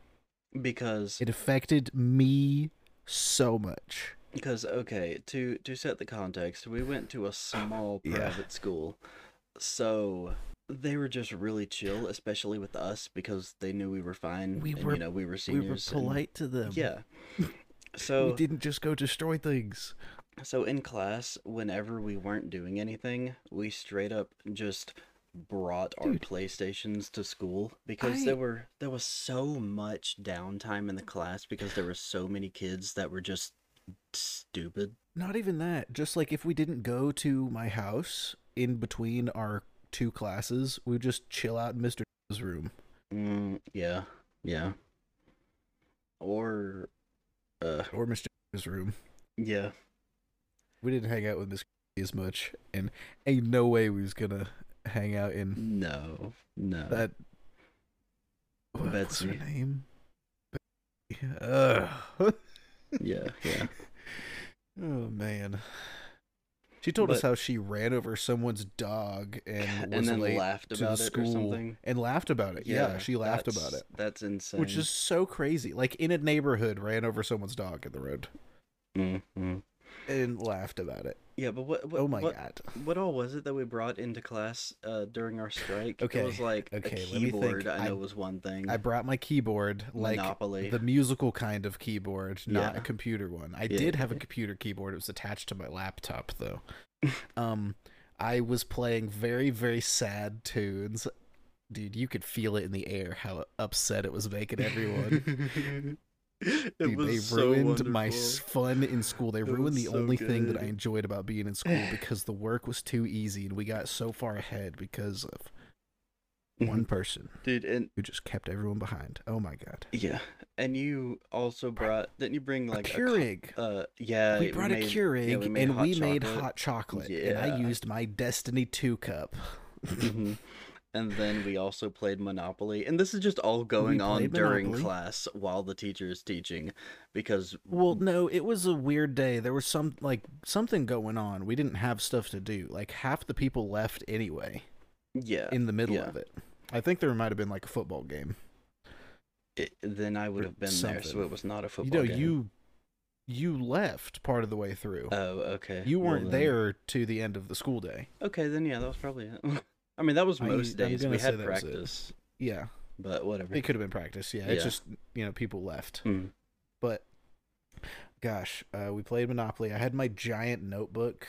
because It affected me so much. because okay to to set the context, we went to a small Yeah. private school, so they were just really chill, especially with us because they knew we were fine. We and, were- you know we were seniors We were seniors. and- polite to them. yeah. So we didn't just go destroy things. So in class, whenever we weren't doing anything, we straight up just brought our PlayStations to school because I- there were there was so much downtime in the class because there were so many kids that were just stupid. Not even that. Just like if we didn't go to my house in between our two classes, we would just chill out in Mr. room. Mm, yeah, yeah. Or, uh, or Mr. 's room. yeah. We didn't hang out with Miss as much, and ain't no way we was gonna hang out in No, no. that. What, what's her name? Betsy. Ugh. yeah, yeah. oh man. She told us how she ran over someone's dog and was And then late laughed to about it or school something. and laughed about it. Yeah, she laughed about it. That's insane. which is so crazy. Like in a neighborhood, ran over someone's dog in the road Mm-hmm. and laughed about it. Yeah, but what? what oh my what, god! What all was it that we brought into class uh, during our strike? Okay, It was like okay, a let me think. keyboard. I I- know was one thing. I brought my keyboard, like Monopoly. the musical kind of keyboard, not a computer one. I Yeah, did have a computer keyboard. It was attached to my laptop though. um, I was playing very very sad tunes. Dude, you could feel it in the air how upset it was making everyone. it Dude, was they so ruined my wonderful. s- fun in school. They It ruined the so only thing that I enjoyed about being in school because the work was too easy and we got so far ahead because of one person dude, and who just kept everyone behind. Oh my god. yeah, and you also brought. Didn't you bring like a Keurig. uh, yeah, we brought made, a Keurig yeah, we and hot we made hot chocolate. And I used my Destiny 2 cup. Mhm. And then we also played Monopoly, and this is just all going on during Monopoly. class while the teacher is teaching, because Well, no, it was a weird day. There was some like something going on. We didn't have stuff to do. Like half the people left anyway yeah, in the middle yeah. of it. I think there might have been like a football game. It, then I would have been there, so it was not a You football know, game. you you left part of the way through. Oh, okay. you weren't then- there to the end of the school day. Okay, then yeah, that was probably it. I mean, that was I- most I'm days. We had practice, Yeah, but whatever. it could have been practice. Yeah, it's just you know people left. Mm. But gosh, uh, we played Monopoly. I had my giant notebook.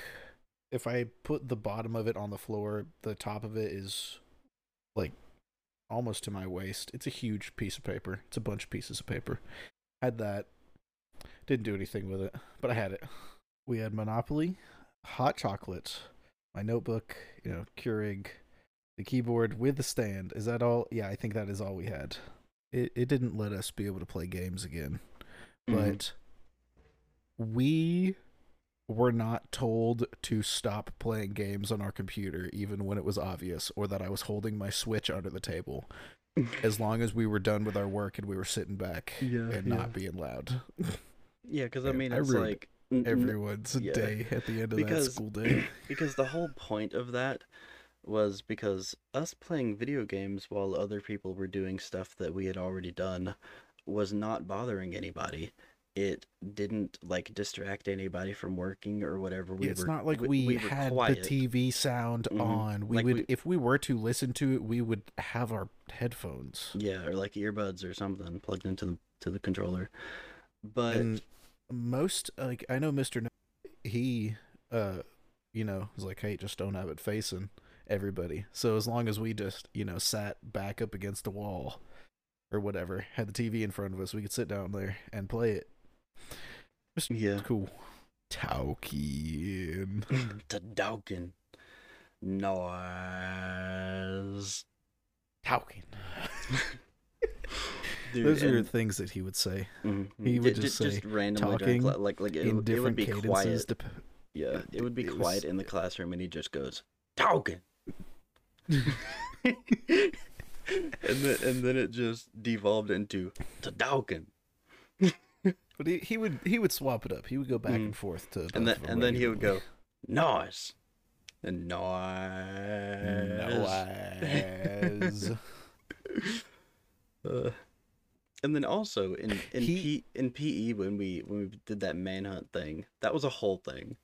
If I put the bottom of it on the floor, the top of it is like almost to my waist. It's a huge piece of paper. It's a bunch of pieces of paper. Had that. Didn't do anything with it, but I had it. We had Monopoly, hot chocolate, my notebook, you know, Keurig, the keyboard with the stand. Is that all? Yeah, I think that is all we had. It it didn't let us be able to play games again Mhm. but we were not told to stop playing games on our computer even when it was obvious or that I was holding my switch under the table as long as we were done with our work and we were sitting back Yeah, and yeah. not being loud yeah, because I mean, I it's like everyone's yeah. day at the end of Because- that school day because the whole point of that was because us playing video games while other people were doing stuff that we had already done was not bothering anybody. It didn't like distract anybody from working or whatever. We it's were, not like we, were had quiet. the TV sound Mhm. on. We Like would, we- if we were to listen to it, we would have our headphones. Yeah, or like earbuds or something plugged into the to the controller. But and most like I know Mr. No, he uh you know was like hey just don't have it facing everybody. So as long as we just you know sat back up against the wall or whatever had the TV in front of us we could sit down there and play it. Yeah, cool. Tolkien to Dawkin noise. Tolkien Dude, those are things that he would say. Mhm. he would Ju- just ju- say randomly talking like like it, in would- it would be cadences quiet. dep- Yeah, it would be it was- quiet in the classroom, and he just goes talking, and then and then it just devolved into to talking, but he, he would he would swap it up he would go back Mhm. and forth to and then both of them and then he would go noise, and noise, Noise. Uh, and then also in in He- P, in PE when we when we did that manhunt thing, that was a whole thing.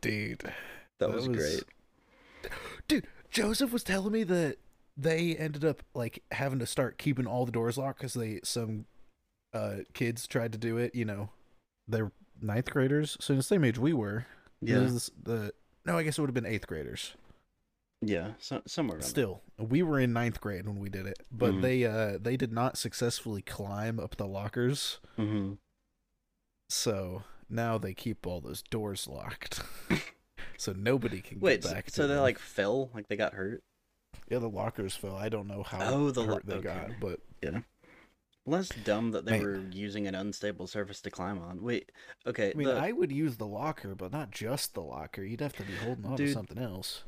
Dude. That, That was, was- great. Dude, Joseph was telling me that they ended up like having to start keeping all the doors locked because they some uh kids tried to do it. You know, they're ninth graders, so in the same age we were. Yeah, This is the no, I guess it would have been eighth graders. yeah, so, somewhere around. there. Still, we were in ninth grade when we did it, but Mhm. they uh they did not successfully climb up the lockers, Mhm. so now they keep all those doors locked. So nobody can Wait, get so, back. so to they like fell, like they got hurt. Yeah, the lockers fell. I don't know how Oh, the lo- hurt they okay. got, but Well, that's dumb that they Man. were using an unstable surface to climb on. Wait, okay. I mean, the- I would use the locker, but not just the locker. You'd have to be holding on to something else.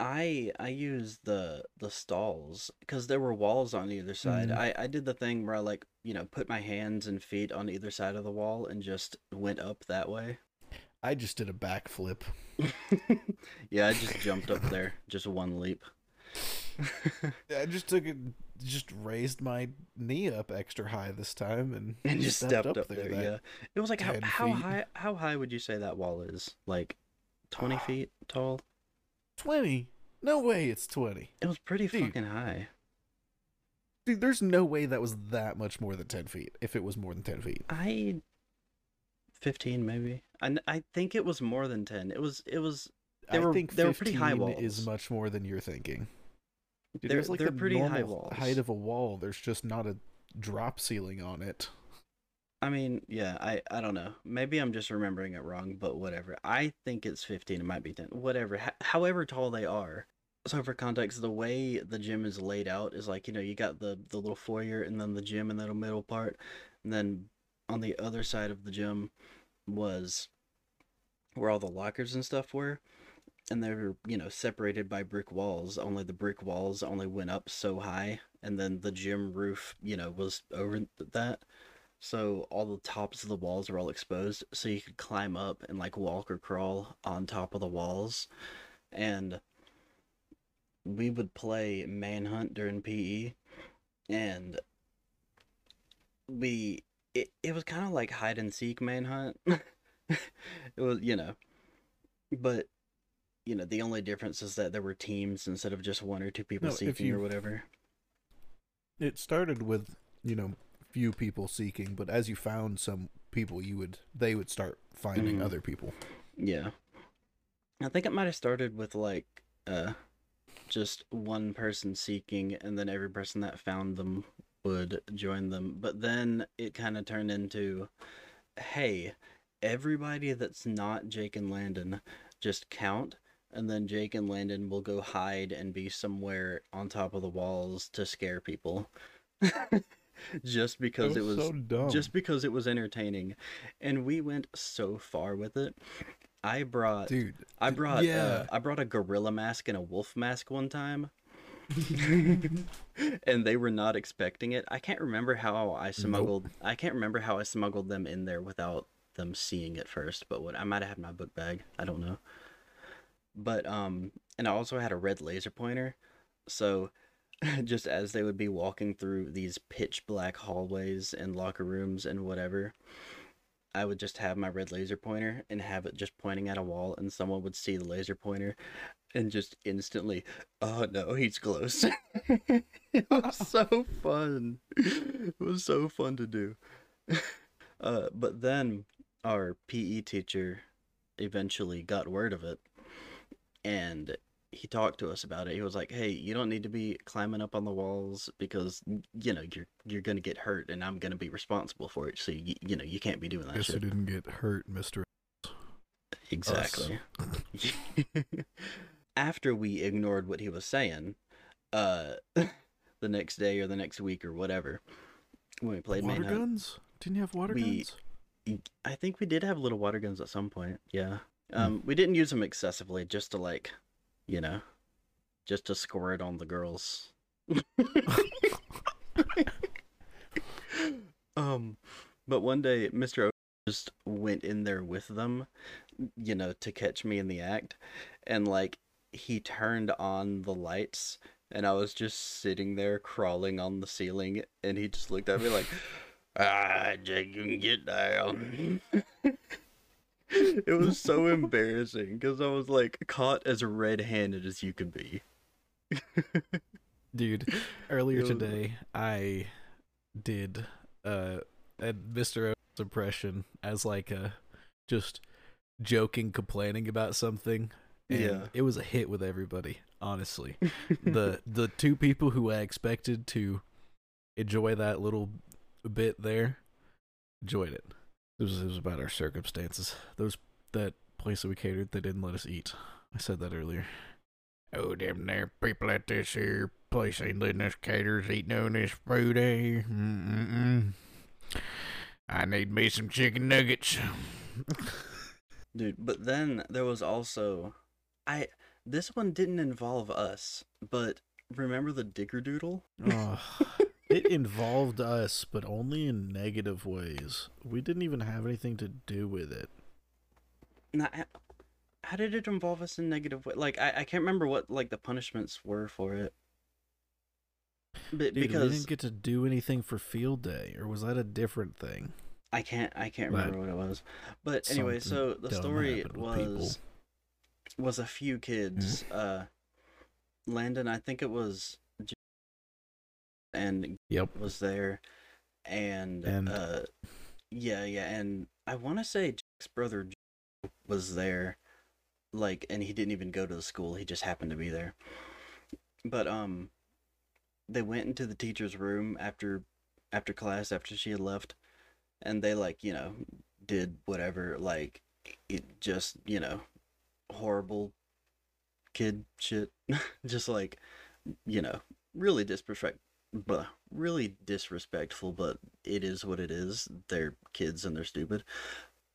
I I used the the stalls because there were walls on either side. Mhm. I I did the thing where I like you know put my hands and feet on either side of the wall and just went up that way. I just did a backflip. yeah, I just jumped up there, just one leap. I just took it, just raised my knee up extra high this time, and, and just stepped up, there. that Yeah, it was like how how high how high would you say that wall is? Like twenty Ah. feet tall. twenty. No way, it's twenty. It was pretty Dude. fucking high. Dude, there's no way that was that much more than ten feet. If it was more than ten feet, I fifteen maybe. I n- I think it was more than ten. It was it was They I were- think they were pretty high 15 is much more than you're thinking. Dude, they're like they're the pretty high walls. height of a wall. There's just not a drop ceiling on it. I mean, yeah, I I don't know. Maybe I'm just remembering it wrong, but whatever. I think it's 15. It might be 10. Whatever. H- however tall they are. So for context, the way the gym is laid out is like you know you got the the little foyer and then the gym in the middle part, and then on the other side of the gym was where all the lockers and stuff were. And they were, you know, separated by brick walls. Only the brick walls only went up so high, and then the gym roof, you know, was over that. So all the tops of the walls were all exposed, so you could climb up and like walk or crawl on top of the walls. And we would play manhunt during PE, and we it, it was kind of like hide and seek manhunt. it was you know, but you know the only difference is that there were teams instead of just one or two people No, seeking or whatever. It started with, you know, few people seeking, but as you found some people, you would they would start finding Mhm. other people. Yeah. I think it might have started with like uh just one person seeking and then every person that found them would join them. But then it kind of turned into hey, everybody that's not Jake and Landon just count and then Jake and Landon will go hide and be somewhere on top of the walls to scare people. just because it was so dumb. just because it was entertaining and we went so far with it i brought dude. I brought yeah. uh, i brought a gorilla mask and a wolf mask one time and they were not expecting it. I can't remember how i smuggled i can't remember how i smuggled them in there without them seeing it first but what i might have had my book bag. I don't know. But um and i also had a red laser pointer. So just as they would be walking through these pitch black hallways and locker rooms and whatever, I would just have my red laser pointer and have it just pointing at a wall, and someone would see the laser pointer and just instantly, oh no, he's close. it was so fun. It was so fun to do. Uh, but then our PE teacher eventually got word of it and he talked to us about it. He was like, "Hey, you don't need to be climbing up on the walls because you know you're you're gonna get hurt, and I'm gonna be responsible for it. So you you know you can't be doing that Guess shit." didn't get hurt, Mister? Exactly. After we ignored what he was saying, uh, the next day or the next week or whatever, when we played Water Manhunt, guns? Didn't you have water We- guns? I think we did have little water guns at some point. Yeah. Hmm. Um, we didn't use them excessively, just to like, you know, just to squirt on the girls. um, but one day, Mr. O just went in there with them, you know, to catch me in the act, and like he turned on the lights, and I was just sitting there crawling on the ceiling, and he just looked at me like. Ah, Jake, you can get down. it was so embarrassing because I was like caught as red-handed as you could be. Dude, earlier was- today I did uh a Mr. O's impression as like a just joking, complaining about something. And Yeah. it was a hit with everybody, honestly. the the two people who I expected to enjoy that little bit there enjoyed it. It was it was about our circumstances. Those that place that we catered, they didn't let us eat. I said that earlier. Oh, them there people at this here place ain't letting us caterers eat none of this food, eh? Mm-mm-mm. I need me some chicken nuggets. Dude, but then there was also I this one didn't involve us, but remember the Dickerdoodle? Ugh. it involved us, but only in negative ways. We didn't even have anything to do with it. Now, how did it involve us in negative way? Like I, I can't remember what like the punishments were for it. But Dude, we didn't get to do anything for field day, or was that a different thing? I can't I can't But remember what it was. But anyway, so the story with people. was was a few kids. Mm-hmm. Uh Landon, I think it was and Yep. was there and, And- uh yeah, yeah, and I want to say Jack's brother was there like and he didn't even go to the school. He just happened to be there. But um they went into the teacher's room after after class after she had left and they like you know did whatever like it just you know horrible kid shit just like you know really disrespect but really disrespectful but it is what it is. They're kids and they're stupid.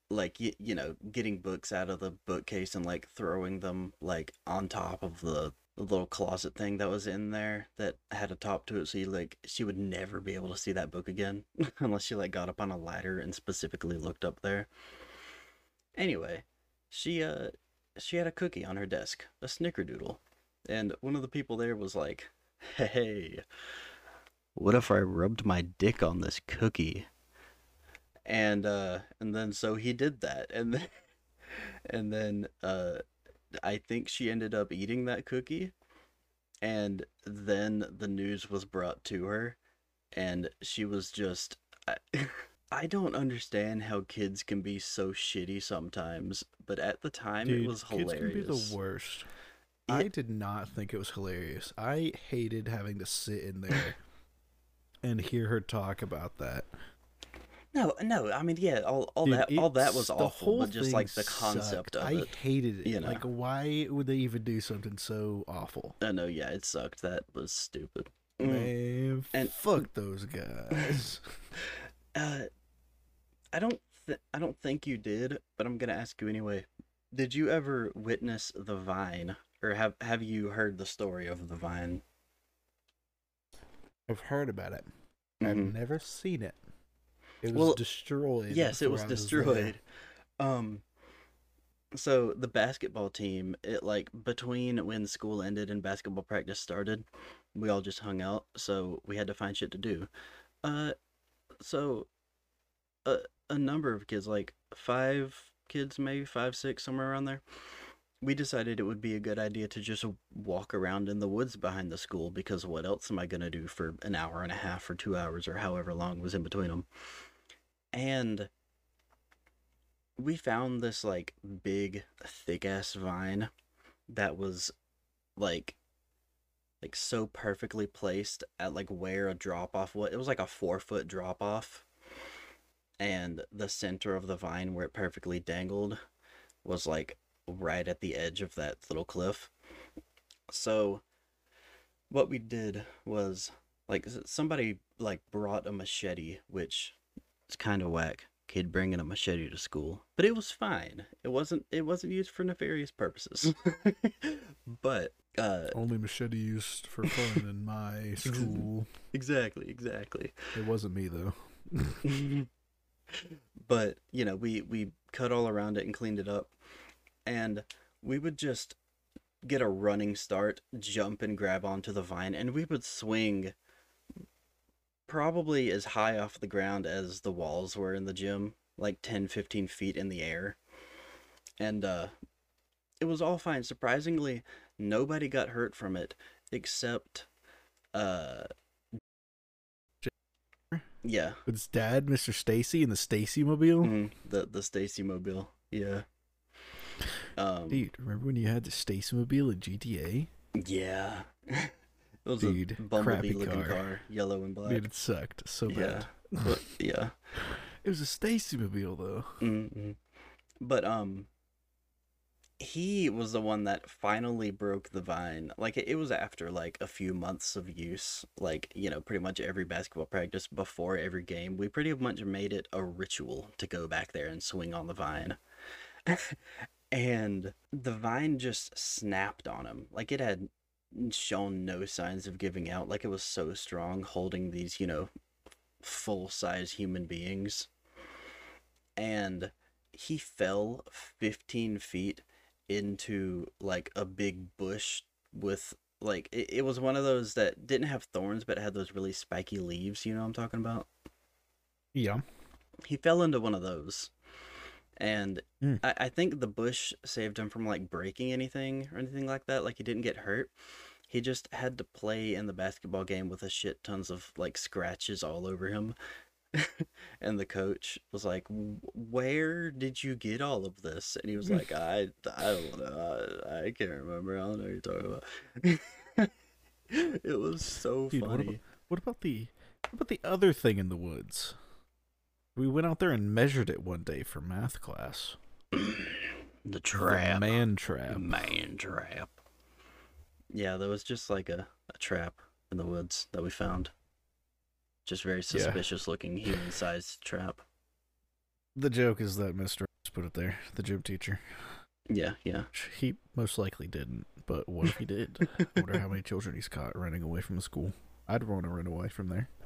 Like you, you know getting books out of the bookcase and like throwing them like on top of the, the little closet thing that was in there that had a top to it so you like she would never be able to see that book again unless she like got up on a ladder and specifically looked up there. Anyway she uh she had a cookie on her desk a snickerdoodle and one of the people there was like, "Hey, what if I rubbed my dick on this cookie?" And uh, and then so he did that, and then, and then uh, I think she ended up eating that cookie, and then the news was brought to her, and she was just. I, I don't understand how kids can be so shitty sometimes, but at the time Dude, it was hilarious. kids can be the worst. It- I did not think it was hilarious. I hated having to sit in there and hear her talk about that. No, no, I mean, yeah, all, all Dude, that, all that was the awful, whole but just like the concept sucked. of I it. hated it. you know. Like, why would they even do something so awful? I know, yeah, it sucked. That was stupid. Mm. Man, And- fuck those guys. Uh, I don't, th- I don't think you did, but I'm gonna ask you anyway. Did you ever witness the Vine, or have have you heard the story of the Vine? I've heard about it. Mhm. I've never seen it. It was Well, destroyed. Yes, it was destroyed. Um so the basketball team, it like between when school ended and basketball practice started, we all just hung out, so we had to find shit to do. Uh so a a number of kids, like 5 kids maybe 5 6 somewhere around there. We decided it would be a good idea to just walk around in the woods behind the school because what else am I going to do for an hour and a half or 2 hours or however long was in between them? And we found this like big thick ass vine that was like like so perfectly placed at like where a drop off was it was like a four foot drop off and the center of the vine where it perfectly dangled was like right at the edge of that little cliff. So what we did was like somebody like brought a machete which is kind of whack kid bringing a machete to school but it was fine. It wasn't it wasn't used for nefarious purposes. But uh Only machete used for fun in my school. exactly exactly. It wasn't me though. but you know we we cut all around it and cleaned it up and we would just get a running start jump and grab onto the vine and we would swing probably as high off the ground as the walls were in the gym like 10 15 feet in the air and uh it was all fine surprisingly nobody got hurt from it except uh yeah With his dad, Mr. Stacy, and the Stacy mobile. Mhm, The the Stacy mobile. Yeah. Um Dude, remember when you had the Stacy mobile in GTA? yeah. it was Dude, a bumblebee looking car. car. yellow and black. Dude, it sucked so yeah. bad. But, yeah. It was a Stacy mobile though. hmm But um he was the one that finally broke the vine. Like it was after like a few months of use. Like, you know, pretty much every basketball practice before every game, we pretty much made it a ritual to go back there and swing on the vine. and the vine just snapped on him. Like it had shown no signs of giving out. Like it was so strong holding these, you know, full size human beings. And he fell 15 feet into like a big bush with like it, it was one of those that didn't have thorns but had those really spiky leaves you know what i'm talking about Yeah. he fell into one of those and Mm. I, I think the bush saved him from like breaking anything or anything like that like he didn't get hurt. He just had to play in the basketball game with a shit tons of like scratches all over him. And the coach was like where did you get all of this? And he was like i i don't know. I, I can't remember. I don't know what you're talking about. It was so Dude, what funny. about, what about the what about the other thing in the woods? We went out there and measured it one day for math class. the The trap man trap. Man trap. Yeah, there was just like a, a trap in the woods that we found. Just very suspicious looking human sized trap. The joke is that Mr. put it there, the gym teacher. Yeah, yeah. He most likely didn't, but what if he did? I wonder how many children he's caught running away from the school. I'd want to run away from there.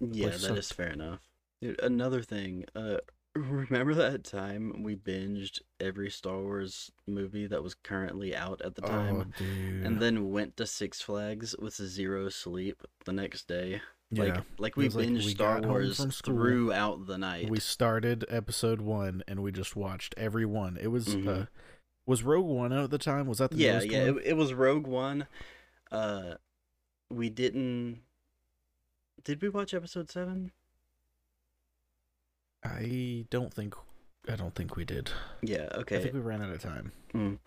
Yeah, that is sucked. fair enough. Dude, another thing, uh Remember that time we binged every Star Wars movie that was currently out at the Oh, time, dude. and then went to Six Flags with zero sleep the next day? yeah, Like, like we was like binged we Star Wars throughout the night. we started episode one and we just watched every one. It was Mhm. uh, was Rogue One out at the time? Was that the yeah, yeah. It, it was Rogue One. Uh, we didn't. Did we watch episode seven? I don't think I don't think we did. Yeah. Okay. I think we ran out of time. Mm.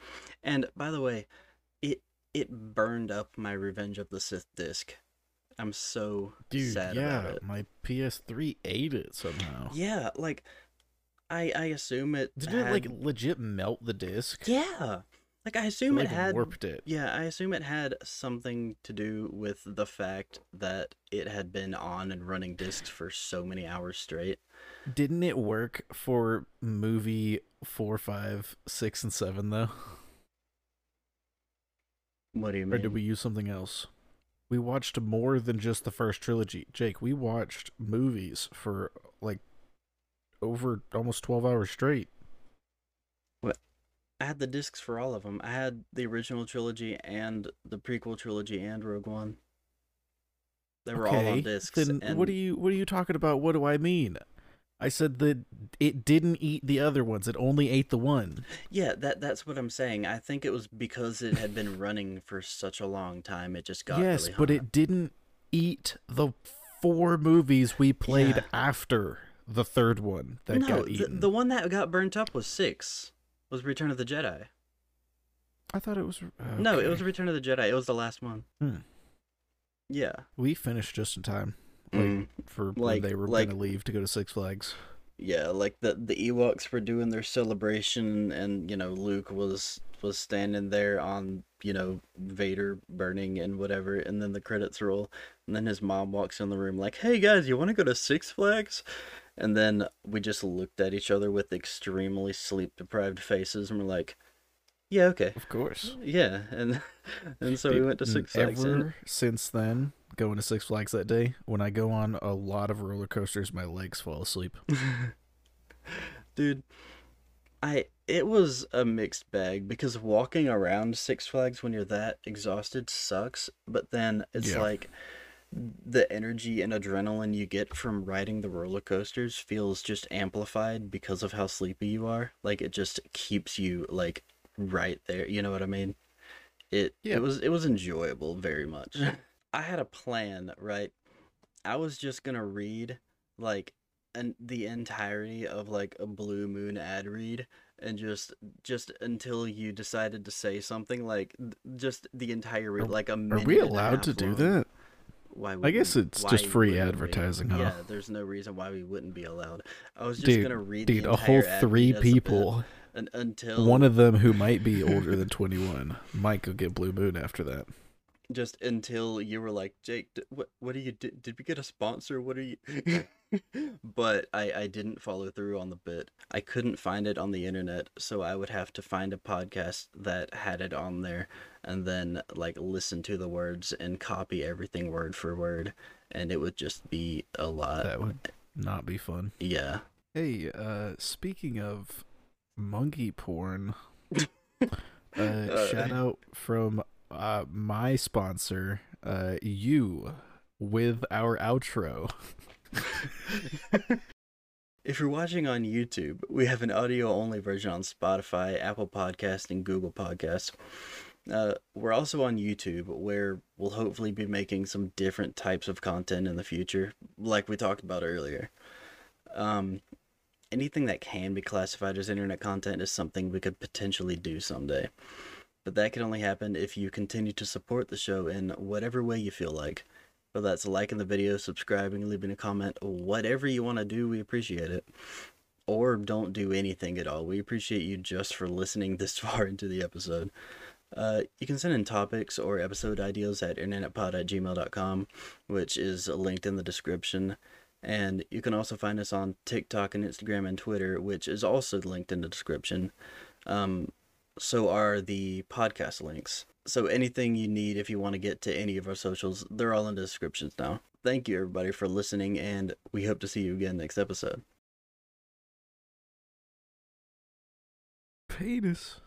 And by the way, it it burned up my Revenge of the Sith disc. I'm so Dude, sad yeah, about it. my PS3 ate it somehow. Yeah, like I I assume it Did had, it like legit melt the disc? yeah, like I assume It, it had warped it. yeah I assume it had something to do with the fact that it had been on and running discs for so many hours straight. Didn't it work for movie four, five, six, and seven though? What do you mean? Or did we use something else? We watched more than just the first trilogy. Jake, we watched movies for like over almost 12 hours straight. I had the discs for all of them. I had the original trilogy and the prequel trilogy and Rogue One. They were all on discs. Then and what are you what are you talking about? What do I mean? I said that it didn't eat the other ones. It only ate the one. Yeah, that that's what I'm saying. I think it was because it had been running for such a long time. It just got yes, really but it didn't eat the four movies we played Yeah. after the third one that no, got the, eaten. the one that got burnt up was six. Was Return of the Jedi? I thought it was No, it was Return of the Jedi. It was the last one. Hmm. Yeah. We finished just in time, like Mm. for Like- when they were like- gonna leave to go to Six Flags. Yeah, like the the Ewoks were doing their celebration, and you know Luke was was standing there on you know Vader burning and whatever, and then the credits roll, and then his mom walks in the room like, "Hey guys, you want to go to Six Flags?" And then we just looked at each other with extremely sleep deprived faces, and we're like, "Yeah, okay, Of course. yeah," and and so we went to Six Flags. and- Ever since then, going to Six Flags that day, when I go on a lot of roller coasters, my legs fall asleep. Dude, I it was a mixed bag because walking around Six Flags when you're that exhausted sucks, but then it's Yeah. like the energy and adrenaline you get from riding the roller coasters feels just amplified because of how sleepy you are. Like it just keeps you like right there, you know what I mean? It Yeah. it was it was enjoyable very much. I had a plan, right? I was just going to read like an the entirety of like a blue moon ad read and just just until you decided to say something like just the entire read like a Are we allowed to half do long. that? Why I guess it's just free we? advertising, huh? Yeah, there's no reason why we wouldn't be allowed. I was just Dude, gonna read Dude, a whole three a bit, people, until one of them who might be older than 21, might go get Blue Moon after that. Just until you were like, Jake, d- what what do you did? Did we get a sponsor? What are you? but I I didn't follow through on the bit. I couldn't find it on the internet, so I would have to find a podcast that had it on there, and then like listen to the words and copy everything word for word, and it would just be a lot. That would not be fun. Yeah. Hey, uh, speaking of monkey porn, uh, shout out from uh, my sponsor, uh, you, with our outro. If you're watching on YouTube, we have an audio only version on Spotify, Apple Podcast, and Google Podcasts. Uh, we're also on YouTube, where we'll hopefully be making some different types of content in the future, like we talked about earlier. Um, anything that can be classified as internet content is something we could potentially do someday. But that can only happen if you continue to support the show in whatever way you feel like. Whether that's liking the video, subscribing, leaving a comment, whatever you want to do, we appreciate it. Or don't do anything at all. We appreciate you just for listening this far into the episode. Uh, you can send in topics or episode ideas at internetpod at gmail.com, which is linked in the description. And you can also find us on TikTok and Instagram and Twitter, which is also linked in the description. Um, so are the podcast links. So anything you need if you want to get to any of our socials, they're all in the descriptions now. Thank you everybody for listening and we hope to see you again next episode. Penis.